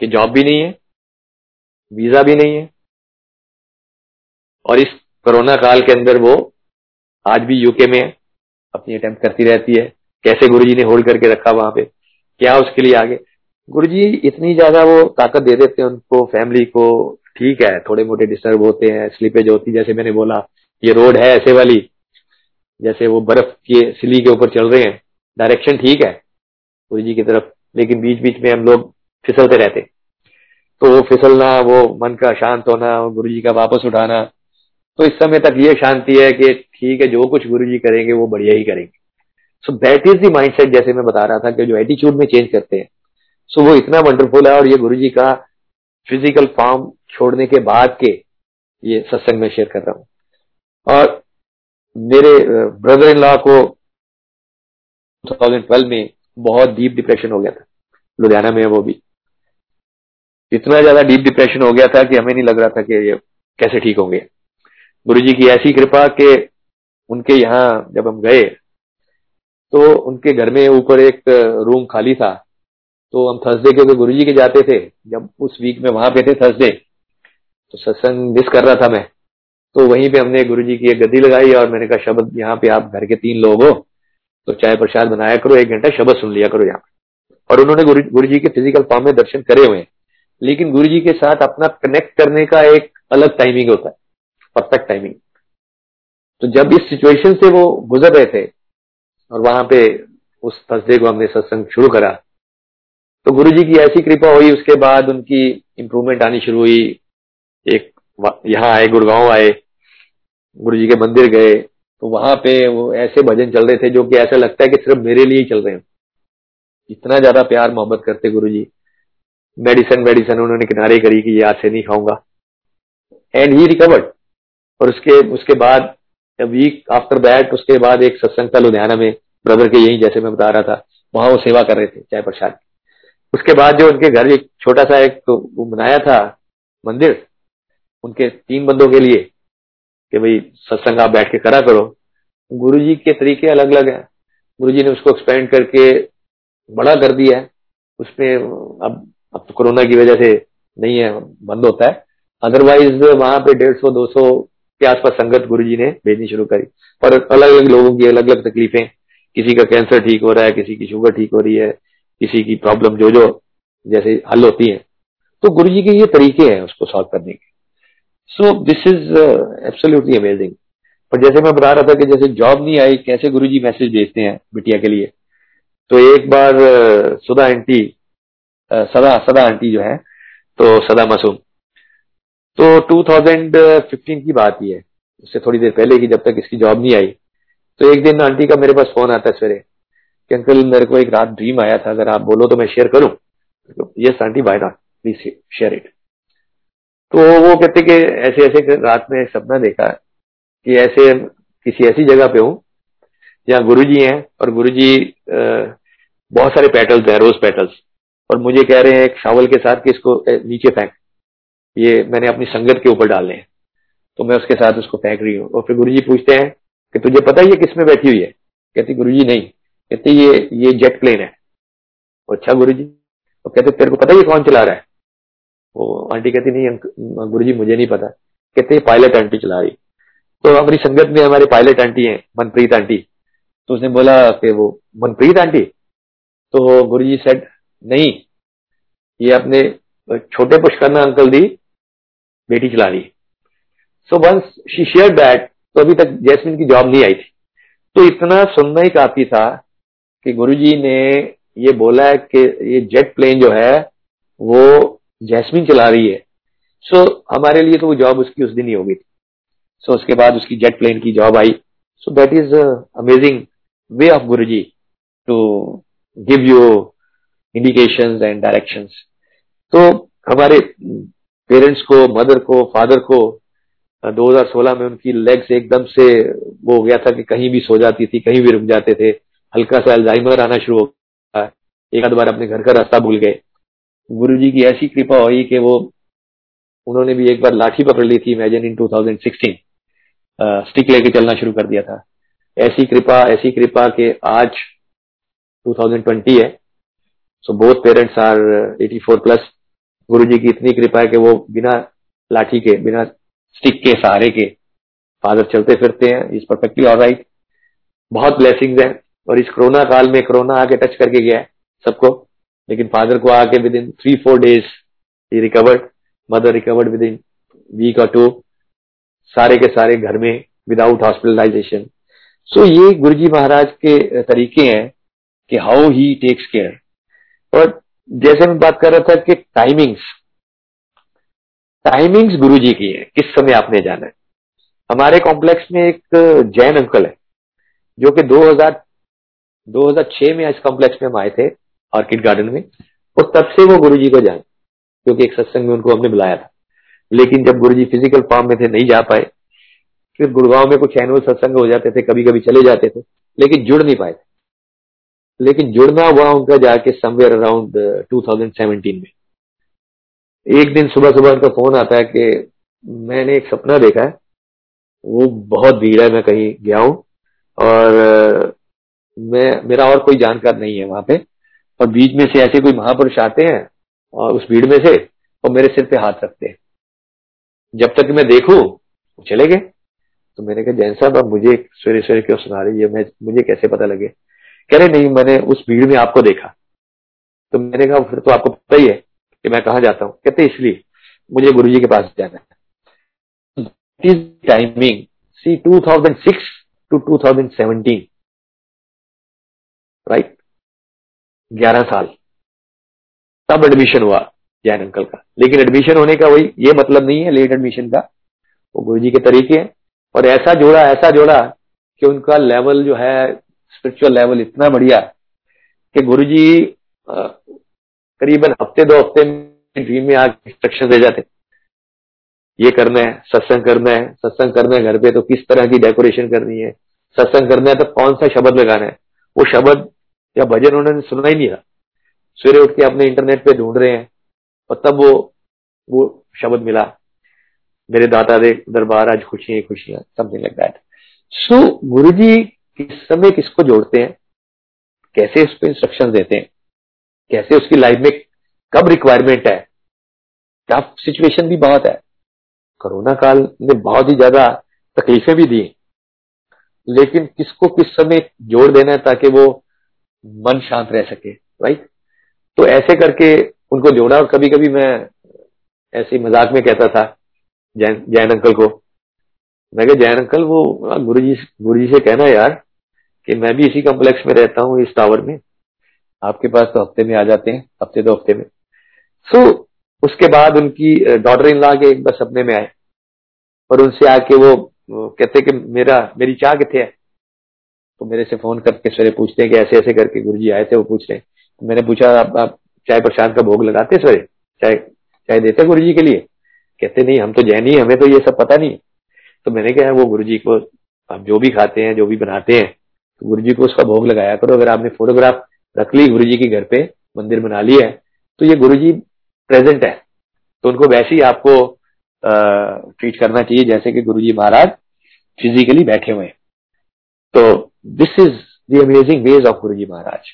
कि जॉब भी नहीं है, वीज़ा भी नहीं है। और इस कोरोना काल के अंदर वो आज भी यूके में अपनी अटेम्प्ट करती रहती है, कैसे गुरुजी ने होल्ड करके रखा वहाँ पे, क्या उसके लिए आगे। गुरुजी इतनी ज़्यादा वो ताकत दे देते हैं उनको फैमिली को, ठीक है थोड़े मोटे डिस्टर्ब होते हैं स्लीपेज होती है जैसे मैंने बोला, ये रोड है ऐसे वाली, जैसे वो बर्फ़ के सिली के ऊपर चल रहे हैं डायरेक्शन ठीक है गुरु जी की तरफ़, लेकिन बीच बीच में हम लोग फिसलते रहते। तो वो फिसलना, वो मन का शांत होना गुरु जी का वापस उठाना तो इस समय तक ये शांति है कि ठीक है, जो कुछ गुरु जी करेंगे, वो बढ़िया ही करेंगे। So that is the mindset जैसे मैं बता रहा था कि जो एटीट्यूड में चेंज करते हैं। सो वो इतना वंडरफुल है और ये गुरु जी का फ़िज़िकल फॉर्म छोड़ने के बाद के ये सत्संग में शेयर कर रहा हूँ। और मेरे ब्रदर इन लॉ को 2012 में बहुत डीप डिप्रेशन हो गया था। लुधियाना में वो भी। इतना ज़्यादा डीप डिप्रेशन हो गया था कि हमें नहीं लग रहा था कि ये कैसे ठीक होंगे। गुरु जी की ऐसी कृपा के उनके यहाँ जब हम गए तो उनके घर में ऊपर एक रूम खाली था। तो हम थर्सडे क्योंकि गुरु जी के जाते थे, जब उस वीक में वहाँ पे थे थर्सडे तो सत्संग मिस कर रहा था मैं। तो वहीं पे हमने गुरु जी की एक गद्दी लगाई और मैंने कहा, शब्द, यहाँ पे आप घर के तीन लोग हो तो चाय प्रसाद बनाया करो, एक घंटा शब्द सुन लिया करो यहाँ और उन्होंने गुरु जी के फ़िज़िकल फॉर्म में दर्शन करे हुए हैं। लेकिन गुरु जी के साथ अपना कनेक्ट करने का एक अलग टाइमिंग होता है परफेक्ट टाइमिंग तो जब इस सिचुएशन से वो गुजर रहे थे और वहाँ पे उस थर्सडे को हमने सत्संग शुरू करा तो गुरु जी की ऐसी कृपा हुई, उसके बाद उनकी इम्प्रूवमेंट आनी शुरू हुई। एक यहाँ आए, गुड़गांव आए गुरु जी के मंदिर गए तो वहाँ पे वो ऐसे भजन चल रहे थे जो कि ऐसा लगता है कि सिर्फ़ मेरे लिए ही चल रहे हैं। इतना ज़्यादा प्यार मोहब्बत करते गुरु जी मेडिसिन मेडिसिन उन्होंने किनारे करी कि ये आज से नहीं खाऊँगा। एंड ही रिकवर्ड और उसके उसके बाद वीक आफ्टर दैट उसके बाद एक सत्संग था लुधियाना में ब्रदर के यही जैसे मैं बता रहा था, वहाँ वो सेवा कर रहे थे, चाय प्रसाद उसके बाद जो उनके घर एक छोटा सा एक तो बनाया था, मंदिर, उनके तीन बंदों के लिए, कि भाई सत्संग आप बैठ के करा करो। गुरु जी के तरीके अलग अलग हैं। गुरु जी ने उसको एक्सपेंड करके बड़ा कर दिया है। उसमें अब अब तो कोरोना की वजह से नहीं है बंद होता है। अदरवाइज़ वहाँ पे डेढ़ सौ दो सौ के आसपास संगत गुरु जी ने भेजनी शुरू करी। और अलग अलग लोगों की अलग अलग तकलीफें। किसी का कैंसर ठीक हो रहा है किसी की शुगर ठीक हो रही है किसी की प्रॉब्लम जो जो जैसे हल होती है। तो गुरु जी के ये तरीके हैं उसको सॉल्व करने के। So this is absolutely amazing पर जैसे मैं बता रहा था कि जैसे जॉब नहीं आई कैसे गुरु जी मैसेज भेजते हैं बिटिया के लिए? तो एक बार uh, सुधा uh, सदा सदा आंटी जो है तो सदा मासूम। तो 2015 की बात ही है। उससे थोड़ी देर पहले की जब तक इसकी जॉब नहीं आई तो एक दिन आंटी का मेरे पास फ़ोन आता है सवेरे कि, अंकल, मेरे को एक रात ड्रीम आया था अगर आप बोलो तो मैं शेयर करूँ? तो yes aunty by not please share it तो वो कहते कि ऐसे ऐसे रात में सपना देखा कि ऐसे किसी ऐसी जगह पे हूँ, जहाँ गुरु जी हैं और गुरु जी बहुत सारे पेटल्स हैं रोज पेटल्स और मुझे कह रहे हैं, एक शावल के साथ कि इसको नीचे फेंक। ये मैंने अपनी संगत के ऊपर डालने हैं तो मैं उसके साथ उसको फेंक रही हूँ। और फिर गुरु जी पूछते हैं कि तुझे पता है ये किस बैठी हुई है? कहती गुरु जी नहीं। कहते, ये ये जेट प्लेन है। अच्छा गुरु जी तो कहते, तेरे को पता है कौन चला रहा है? वो आंटी कहती, नहीं गुरु जी मुझे नहीं पता। कहते पायलट आंटी चला रही। तो हमारी संगत में हमारे पायलट आंटी हैं, मनप्रीत आंटी। तो उसने बोला कि वो, मनप्रीत आंटी? तो गुरु जी सेड नहीं ये अपने छोटे पुष्करना अंकल दी बेटी चला रही so once she share that तो अभी तक जैस्मिन की जॉब नहीं आई थी। तो इतना सुनना ही काफ़ी था कि गुरुजी ने ये बोला है कि ये जेट प्लेन जो है वो जैस्मिन चला रही है। सो so, हमारे लिए तो वो जॉब उसकी उस दिन ही हो गई थी। सो so, उसके बाद उसकी जेट प्लेन की job I. So that is amazing way of Guru ji to give you indication and direction तो हमारे पेरेंट्स को मदर को फादर को 2016 में उनकी लेग्स एकदम से वो हो गया था कि कहीं भी सो जाती थी, कहीं भी रुक जाते थे। हल्का सा अल्जाइमर आना शुरू हो गया। एक आध बार अपने घर का रास्ता भूल गए। गुरु जी की ऐसी कृपा हुई कि वो, उन्होंने भी एक बार लाठी पकड़ ली थी इमेजिन इन 2016 स्टिक लेके चलना शुरू कर दिया था। ऐसी कृपा ऐसी कृपा के आज 2020 है। So both parents are 84 plus Guru ji की इतनी कृपा है कि वो बिना लाठी के, बिना स्टिक के, सहारे के फादर चलते फिरते हैं। इज़ परफेक्टली ऑल राइट बहुत ब्लेसिंग्स हैं। और इस कोरोना काल में कोरोना आके टच करके गया है सबको। लेकिन फादर को आके within three four days ही recovered mother recovered within week और टू सारे के सारे घर में विदाउट हॉस्पिटलाइजेशन सो ये गुरुजी महाराज के तरीके हैं कि हाउ ही टेक्स केयर और जैसे मैं बात कर रहा था कि टाइमिंग्स टाइमिंग्स गुरु जी की है, किस समय आपने जाना है। हमारे कॉम्प्लेक्स में एक जैन अंकल है, जो कि 2000 2006 में इस कॉम्प्लेक्स में हम आए थे ऑर्किड गार्डन में, और तब से वो गुरु जी को जाने, क्योंकि एक सत्संग में उनको हमने बुलाया था। लेकिन जब गुरु जी फ़िज़िकल फॉर्म में थे, नहीं जा पाए, फिर गुड़गांव में कुछ एनुअल सत्संग हो जाते थे कभी कभी चले जाते थे, लेकिन जुड़ नहीं पाए थे। लेकिन जुड़ना हुआ उनका जाके समवेयर अराउंड 2017 में। एक दिन सुबह सुबह उनका फ़ोन आता है कि मैंने एक सपना देखा है। वो बहुत भीड़ है, मैं कहीं गया हूँ और मैं, मेरा और कोई जानकार नहीं है वहाँ पे। और बीच में से ऐसे कोई महापुरुष आते हैं, और उस भीड़ में से, और मेरे सिर पे हाथ रखते हैं। जब तक मैं देखूँ चले गए। तो मैंने कहा, जैन साहब अब मुझे सवेरे सवेरे क्यों सुना रही है? मैं, मुझे कैसे पता लगे? कह रहे नहीं, मैंने उस भीड़ में आपको देखा। तो मैंने कहा, फिर तो आपको पता ही है कि मैं कहा जाता हूँ। कहते इसलिए मुझे गुरु के पास जाना है। टाइमिंग सी 2006 टू 2017 राइट 11 साल। तब एडमिशन हुआ जैन अंकल का। लेकिन एडमिशन होने का वही, ये मतलब नहीं है लेट एडमिशन का। वो गुरु जी के तरीके हैं। और ऐसा जोड़ा ऐसा जोड़ा कि उनका लेवल जो है स्पिरिचुअल लेवल इतना बढ़िया कि गुरु जी करीबन हफ़्ते दो हफ़्ते में ड्रीम में आके इंस्ट्रक्शन दे जाते। ये करना है, सत्संग करना है, सत्संग करना है घर पे तो किस तरह की डेकोरेशन करनी है, सत्संग करना है तो कौन सा शब्द लगाना है? वो शब्द या भजन उन्होंने सुना ही नहीं था। सवेरे उठ के अपने इंटरनेट पे ढूंढ रहे हैं, और तब वो वो शब्द मिला। मेरे दाता दे दरबार आज खुशियाँ खुशियाँ समथिंग लाइक दैट सो गुरु जी किस समय किसको जोड़ते हैं, कैसे उसको इंस्ट्रक्शन देते हैं, कैसे उसकी लाइफ में कब रिक्वायरमेंट है टफ सिचुएशन भी बहुत है। कोरोना काल में बहुत ही ज़्यादा तकलीफें भी दी, लेकिन किसको किस समय जोड़ देना है ताकि वो मन शांत रह सके राइट तो ऐसे करके उनको जोड़ा और कभी कभी मैं ऐसे मज़ाक में कहता था जैन जैन अंकल को मैं कहा जैन अंकल वो गुरु जी गुरु जी से कहना यार कि मैं भी इसी कम्प्लेक्स में रहता हूँ इस टावर में। आपके पास तो हफ़्ते में आ जाते हैं हफ़्ते दो हफ़्ते में। सो so, उसके बाद उनकी डॉटर इन ला के एक बार सपने में आए। और उनसे आके वो, कहते कि मेरा मेरी चाह कितने है तो मेरे से फ़ोन करके सवेरे पूछते हैं कि ऐसे ऐसे करके गुरु जी आए थे वो पूछ रहे तो मैंने पूछा आप, आप चाय प्रसाद का भोग लगाते सवेरे चाय चाय देते गुरु जी के लिए? कहते नहीं हम तो जैन ही हमें तो ये सब पता नहीं तो मैंने कहा, वो गुरु जी को, आप जो भी खाते हैं, जो भी बनाते हैं तो गुरु जी को उसका भोग लगाया करो। अगर आपने फोटोग्राफ रख ली गुरु जी के घर पे, मंदिर बना लिया है तो ये गुरु जी प्रेजेंट है। तो उनको वैसे ही आपको ट्रीट करना चाहिए, जैसे कि गुरु जी महाराज फिजिकली बैठे हुए तो this is the amazing ways of Guru ji Maharaj.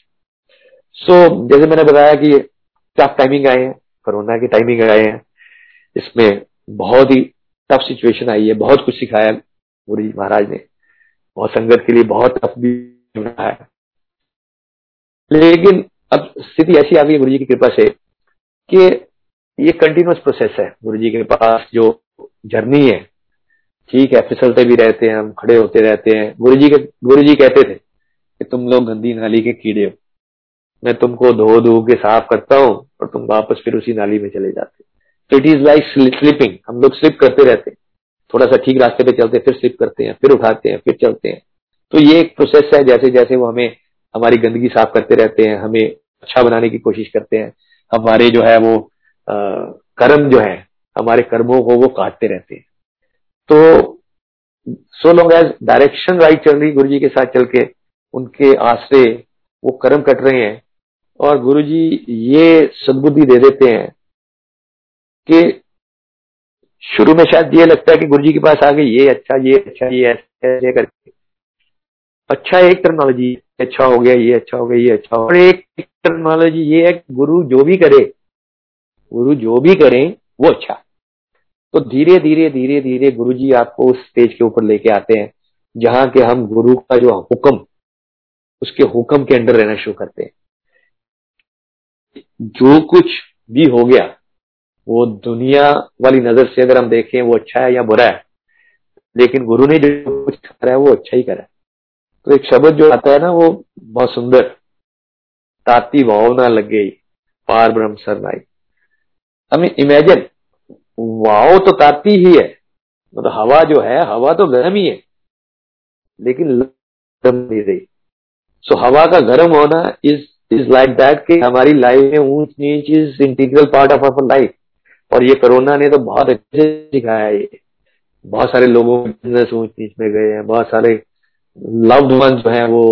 सो जैसे मैंने बताया कि टफ टाइमिंग आए हैं कोरोना की टाइमिंग आए हैं, इसमें बहुत ही टफ सिचुएशन आई है, बहुत कुछ सिखाया गुरु जी महाराज ने। बहुत संगत के लिए बहुत टफ भी रहा है। लेकिन अब स्थिति ऐसी आ गई गुरु जी की कृपा से कि ये कंटिन्यूस प्रोसेस है। गुरु जी के पास जो जर्नी है, ठीक है फिसलते भी रहते हैं, हम खड़े होते रहते हैं। गुरु जी के गुरु जी कहते थे कि तुम लोग गंदी नाली के कीड़े हो। मैं तुमको धो धो के साफ़ करता हूँ और तुम वापस फिर उसी नाली में चले जाते तो इट इज़ लाइक स्लिपिंग हम लोग स्लिप करते रहते हैं। थोड़ा सा ठीक रास्ते पे चलते हैं फिर स्लिप करते हैं फिर उठाते हैं फिर चलते हैं। तो ये एक प्रोसेस है जैसे जैसे वो हमें हमारी गंदगी साफ़ करते रहते हैं हमें अच्छा बनाने की कोशिश करते हैं हमारे जो है वो आ, कर्म जो है हमारे कर्मों को वो काटते रहते हैं। तो so long as direction right चल रही गुरु जी के साथ चल के उनके आश्रे वो कर्म कट रहे हैं और गुरु जी ये सदबुद्धि दे देते हैं कि शुरू में शायद ये लगता है कि गुरु जी के पास आ गए ये अच्छा ये अच्छा ये ऐसे करके। अच्छा एक टर्मोलॉजी अच्छा हो गया, ये अच्छा हो गया, ये अच्छा और एक टर्मोलॉजी ये है गुरु जो भी करे, गुरु जो भी करें, वो अच्छा तो धीरे धीरे धीरे धीरे गुरु जी आपको उस स्टेज के ऊपर लेके आते हैं, जहाँ के हम गुरु का जो हुक्म, उसके हुक्म के अंडर रहना शुरू करते हैं। जो कुछ भी हो गया वो दुनिया वाली नज़र से अगर हम देखें, वो अच्छा है या बुरा है? लेकिन गुरु ने जो कुछ करा है, वो अच्छा ही करा है। तो एक शब्द जो आता है ना, वो बहुत सुंदर। ताती भावना लग गई पार ब्रह्म सरनाई। हमें इमेजिन वाव तो ताती ही है। मतलब हवा जो है, हवा तो गर्म ही है। लेकिन गर्म नहीं रही। सो हवा का गर्म होना इज़ इज़ लाइक दैट कि हमारी लाइफ में ऊंच नीच is integral part of our life और ये कोरोना ने तो बहुत अच्छे दिखाया है ये। बहुत सारे लोगों के बिज़नेस ऊंच में गए हैं, बहुत सारे लव्ड वन जो है वो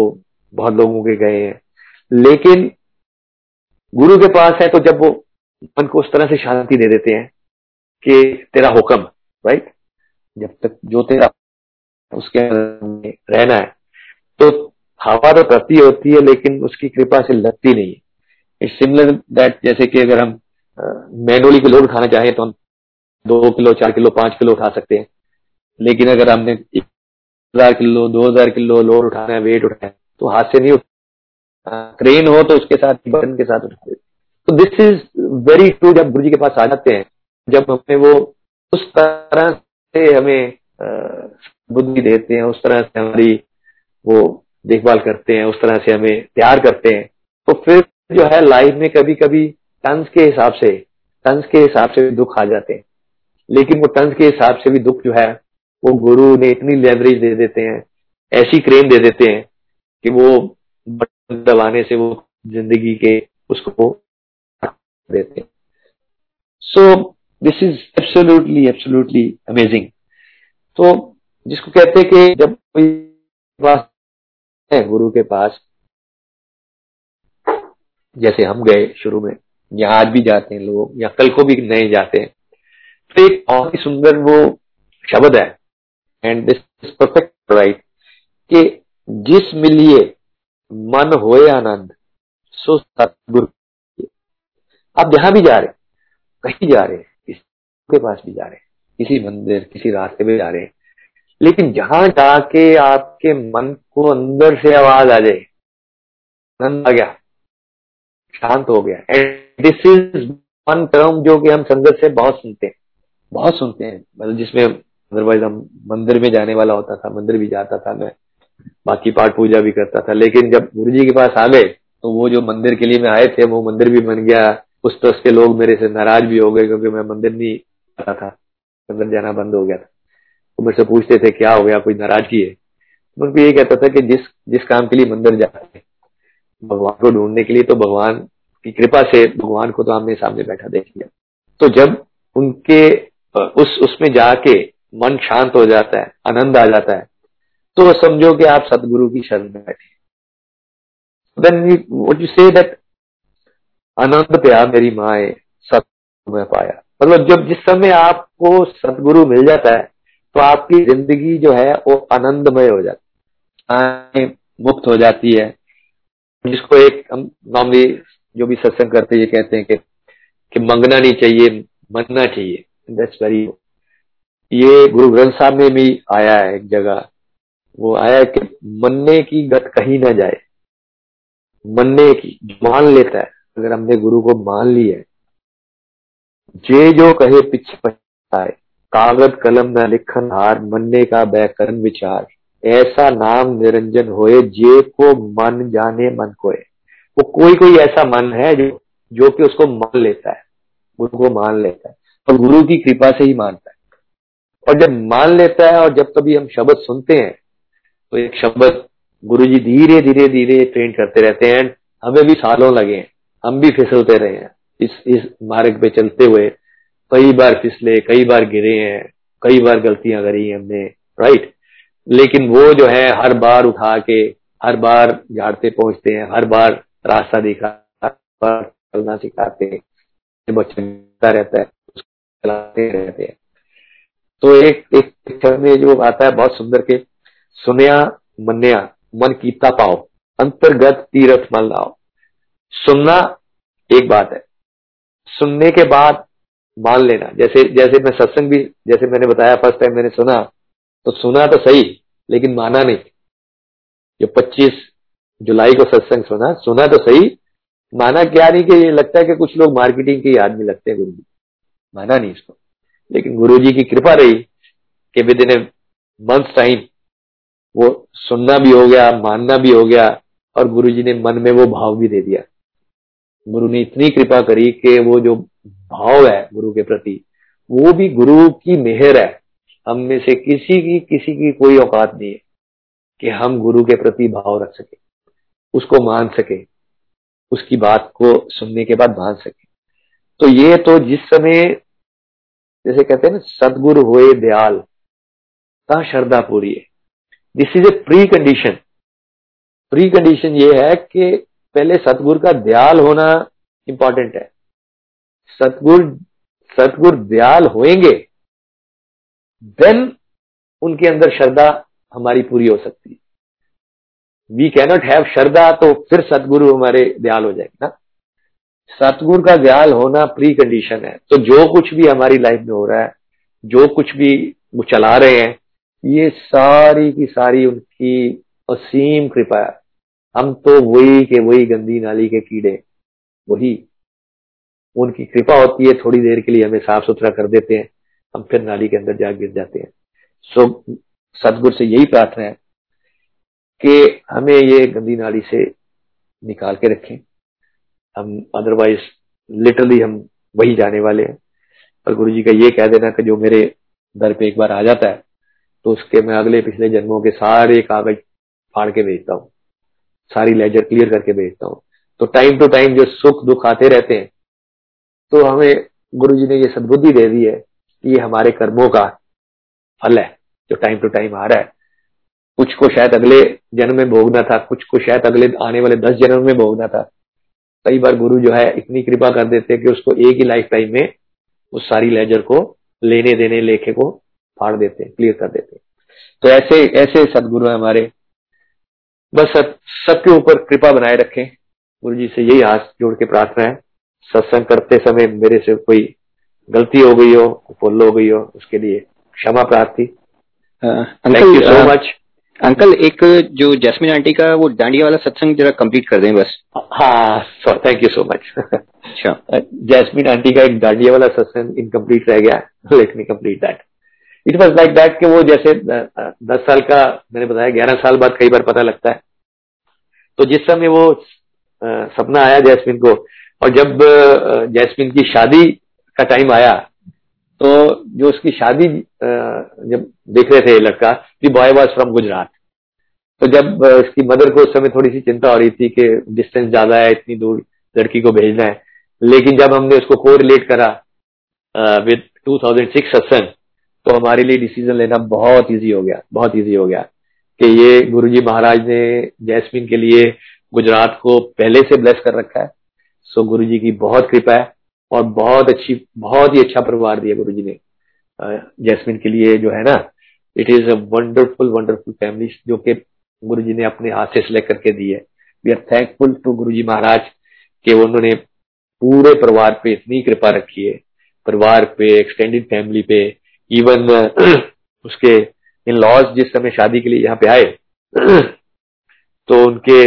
बहुत लोगों के गए हैं। लेकिन गुरु के पास है तो जब वो मन को उस तरह से शांति दे देते हैं कि तेरा हुक्म राइट जब तक जो तेरा उसके रहना है। तो हवा तो प्रति होती है, लेकिन उसकी कृपा से लगती नहीं है। सिमिलर दैट जैसे कि अगर हम मैनुअली के लोड उठाना चाहें तो हम दो किलो, चार किलो, पाँच किलो उठा सकते हैं। लेकिन अगर हमने हज़ार किलो, दो हज़ार किलो लोड उठाना है वेट उठाना है तो हाथ से नहीं उठा क्रेन हो तो उसके साथ, बटन के साथ उठा तो दिस इज़ वेरी ट्रू जब गुरु के पास आ जाते हैं, जब हमें वो उस तरह से हमें बुद्धि देते हैं, उस तरह से हमारी वो देखभाल करते हैं, उस तरह से हमें प्यार करते हैं तो फिर जो है लाइफ में कभी कभी टंस के हिसाब से टंस के हिसाब से भी दुख आ जाते हैं। लेकिन वो टंस के हिसाब से भी दुख जो है, वो गुरु ने इतनी लेवरेज दे देते हैं, ऐसी क्रेन दे देते हैं कि वो दबाने से वो ज़िंदगी के उसको देते हैं। So this is absolutely absolutely amazing तो जिसको कहते हैं कि जब कोई है गुरु के पास, जैसे हम गए शुरू में या आज भी जाते हैं लोग, या कल को भी नए जाते हैं। तो एक और ही सुंदर वो शब्द है and this is perfect right कि जिस मिलिए मन होए आनंद, सो सतगुरु आप जहाँ भी जा रहे कहीं जा रहे किसी के पास भी जा रहे किसी मंदिर, किसी रास्ते में जा रहे हैं, लेकिन जहाँ जाके आपके मन को अंदर से आवाज़ आ जाए, आनंद आ गया। शांत हो गया। And this is one term जो कि हम संगत से बहुत सुनते हैं। बहुत सुनते हैं। मतलब जिसमें अदरवाइज़ हम मंदिर में जाने वाला होता था, मंदिर भी जाता था मैं। बाकी पाठ पूजा भी करता था। लेकिन जब गुरु जी के पास आ गए तो वो जो मंदिर के लिए मैं आए थे, वो मंदिर भी बन गया। उस तरह के लोग मेरे से नाराज़ भी हो गए क्योंकि मैं मंदिर नहीं आता था। मंदिर जाना बंद हो गया था। तो मेरे से पूछते थे, क्या हो गया? कोई नाराज़गी है? तो उनको ये कहता था कि जिस जिस काम के लिए मंदिर जाते हैं भगवान को ढूँढने के लिए तो भगवान की कृपा से भगवान को तो हमने सामने बैठा देख लिया। तो जब उनके उस, उसमें जाके मन शांत हो जाता है, आनंद आ जाता है तो समझो कि आप सदगुरु की शरण में बैठे then what you say that आनंद प्या मेरी माए सत में पाया। मतलब जब जिस समय आपको सदगुरु मिल जाता है तो आपकी ज़िंदगी जो है, वो आनंदमय हो जाती है। मुक्त हो जाती है जिसको एक हम नॉर्मली जो भी सत्संग करते ये कहते हैं कि, कि मंगना नहीं चाहिए मनना चाहिए। दैट्स वेरी ये गुरु ग्रंथ साहब में भी आया है एक जगह। वो आया है कि मनने की गत कहीं ना जाए। मनने की मान लेता है। अगर हमने गुरु को मान लिया है। जे जो कहे पीछे पछताए। कागज़ कलम न लिखन हार मनने का बैकरण विचार। ऐसा नाम निरंजन होए जे को मन जाने मन कोए। वो कोई कोई ऐसा मन है जो जो कि उसको मान लेता है। गुरु को मान लेता है। और गुरु की कृपा से ही मानता है। और जब मान लेता है और जब कभी हम शब्द सुनते हैं तो एक शब्द गुरु जी धीरे धीरे धीरे ट्रेन करते रहते हैं। हमें भी सालों लगे हैं। हम भी फिसलते रहे हैं। इस इस मार्ग पे चलते हुए कई बार फिसले, कई बार गिरे हैं, कई बार गलतियाँ करी हमने राइट लेकिन वो जो है, हर बार उठा के, हर बार झाड़ते पहुँचते हैं, हर बार रास्ता दिखा चलना सिखाते हैं रहता है चलाते रहते हैं। तो एक एक पिक्चर में जो आता है, बहुत सुंदर के, सुनया मन्या, मन कीता पाओ अंतर्गत तीर्थ मन लाओ सुनना एक बात है, सुनने के बाद मान लेना, जैसे जैसे मैं सत्संग भी, जैसे मैंने बताया फ़र्स्ट टाइम मैंने सुना तो सुना तो सही, लेकिन माना नहीं। जो 25 जुलाई को सत्संग सुना सुना तो सही, माना क्या नहीं कि लगता है कि कुछ लोग मार्केटिंग के आदमी लगते हैं गुरु जी माना नहीं इसको। लेकिन गुरु जी की कृपा रही कि within a month time वो सुनना भी हो गया, मानना भी हो गया, और गुरु जी ने मन में वो भाव भी दे दिया। गुरु ने इतनी कृपा करी कि वो जो भाव है गुरु के प्रति, वो भी गुरु की मेहर है। हम में से किसी की किसी की कोई औकात नहीं है कि हम गुरु के प्रति भाव रख सके, उसको मान सके, उसकी बात को सुनने के बाद मान सके। तो ये तो जिस समय, जैसे कहते हैं ना, सदगुरु हुए दयाल ता श्रद्धा पूरी है। This is a precondition precondition ये है कि पहले सतगुरु का दयाल होना इंपॉर्टेंट है। सतगुरु सतगुरु दयाल होएँगे देन उनके अंदर श्रद्धा हमारी पूरी हो सकती है। वी कैनॉट हैव श्रद्धा तो फिर सतगुरु हमारे दयाल हो जाएँगे ना। सतगुरु का दयाल होना प्री कंडीशन है। तो जो कुछ भी हमारी लाइफ में हो रहा है, जो कुछ भी वो चला रहे हैं, ये सारी की सारी उनकी असीम कृपा है। हम तो वही के वही गंदी नाली के कीड़े, वही। उनकी कृपा होती है, थोड़ी देर के लिए हमें साफ़ सुथरा कर देते हैं। हम फिर नाली के अंदर जा गिर जाते हैं। सो, सदगुरु से यही प्रार्थना है कि हमें ये गंदी नाली से निकाल के रखें। हम अदरवाइज़ लिटरली हम वही जाने वाले हैं। और गुरु जी का ये कह देना कि जो मेरे दर पे एक बार आ जाता है तो उसके मैं अगले पिछले जन्मों के सारे कागज़ फाड़ के भेजता हूँ। सारी लेजर क्लियर करके भेजता हूँ। तो टाइम टू टाइम जो सुख दुख आते रहते हैं तो हमें गुरु जी ने ये सदबुद्धि दे दी है ये हमारे कर्मों का फल है, जो टाइम टू टाइम आ रहा है। कुछ को शायद अगले जन्म में भोगना था, कुछ को शायद अगले आने वाले दस जन्म में भोगना था। कई बार गुरु जो है इतनी कृपा कर देते हैं कि उसको एक ही लाइफ टाइम में उस सारी लेजर को, लेने देने, लेखे को फाड़ देते हैं क्लियर कर देते हैं। तो ऐसे ऐसे सदगुरु है हमारे। बस सब, सबके ऊपर कृपा बनाए रखें। गुरु जी से यही हाथ जोड़ के प्रार्थना है। सत्संग करते समय मेरे से कोई गलती हो गई हो फुल हो गई हो उसके लिए क्षमा प्रार्थी। Thank you so much uncle एक जो जैस्मिन आंटी का वो डांडिया वाला सत्संग जरा कंप्लीट कर दें बस। हाँ थैंक यू सो मच अच्छा। जैस्मिन आंटी का एक डांडिया वाला सत्संग इनकम्प्लीट रह गया। Let me complete that it was like that कि वो जैसे दस साल का मैंने बताया ग्यारह साल बाद कई बार पता लगता है। तो जिस समय वो सपना आया जैस्मिन को और जब जैस्मिन की शादी का टाइम आया तो जो उसकी शादी जब देख रहे थे लड़का the boy was from Gujarat तो जब इसकी मदर को उस समय थोड़ी सी चिंता हो रही थी कि डिस्टेंस ज़्यादा है, इतनी दूर लड़की को भेजना है। लेकिन जब हमने उसको को रिलेट करा विद 2006 सत्संग तो हमारे लिए डिसीज़न लेना बहुत इजी हो गया, बहुत इजी हो गया कि ये गुरुजी महाराज ने जैस्मिन के लिए गुजरात को पहले से ब्लेस कर रखा है। सो गुरु जी की बहुत कृपा है। और बहुत अच्छी, बहुत ही अच्छा परिवार दिया गुरु जी ने जैस्मिन के लिए जो है ना it is a wonderful wonderful family जो कि गुरु जी ने अपने हाथ से सिलेक्ट करके दी है। We are thankful to Guru ji महाराज कि उन्होंने पूरे परिवार पे इतनी कृपा रखी है। परिवार पे एक्सटेंडेड फैमिली पे इवन उसके इन लॉज जिस समय शादी के लिए यहाँ पे आए तो उनके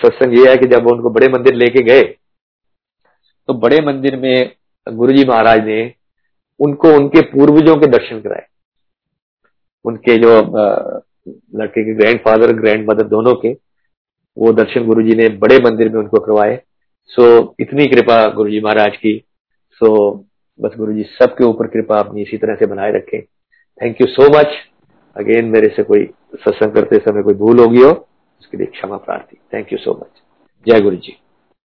सत्संग ये है कि जब उनको बड़े मंदिर लेके गए तो बड़े मंदिर में, गुरुजी महाराज ने उनको, उनके पूर्वजों के दर्शन कराए। उनके जो लड़के के ग्रैंड फादर ग्रैंड मदर दोनों के, वो दर्शन गुरुजी ने बड़े मंदिर में उनको करवाए। सो इतनी कृपा गुरुजी महाराज की। सो बस गुरु जी सबके ऊपर कृपा अपनी इसी तरह से बनाए रखें। Thank you so much again मेरे से कोई सत्संग करते समय कोई भूल होगी हो, उसके लिए क्षमा प्रार्थी। थैंक यू सो मच जय गुरु जी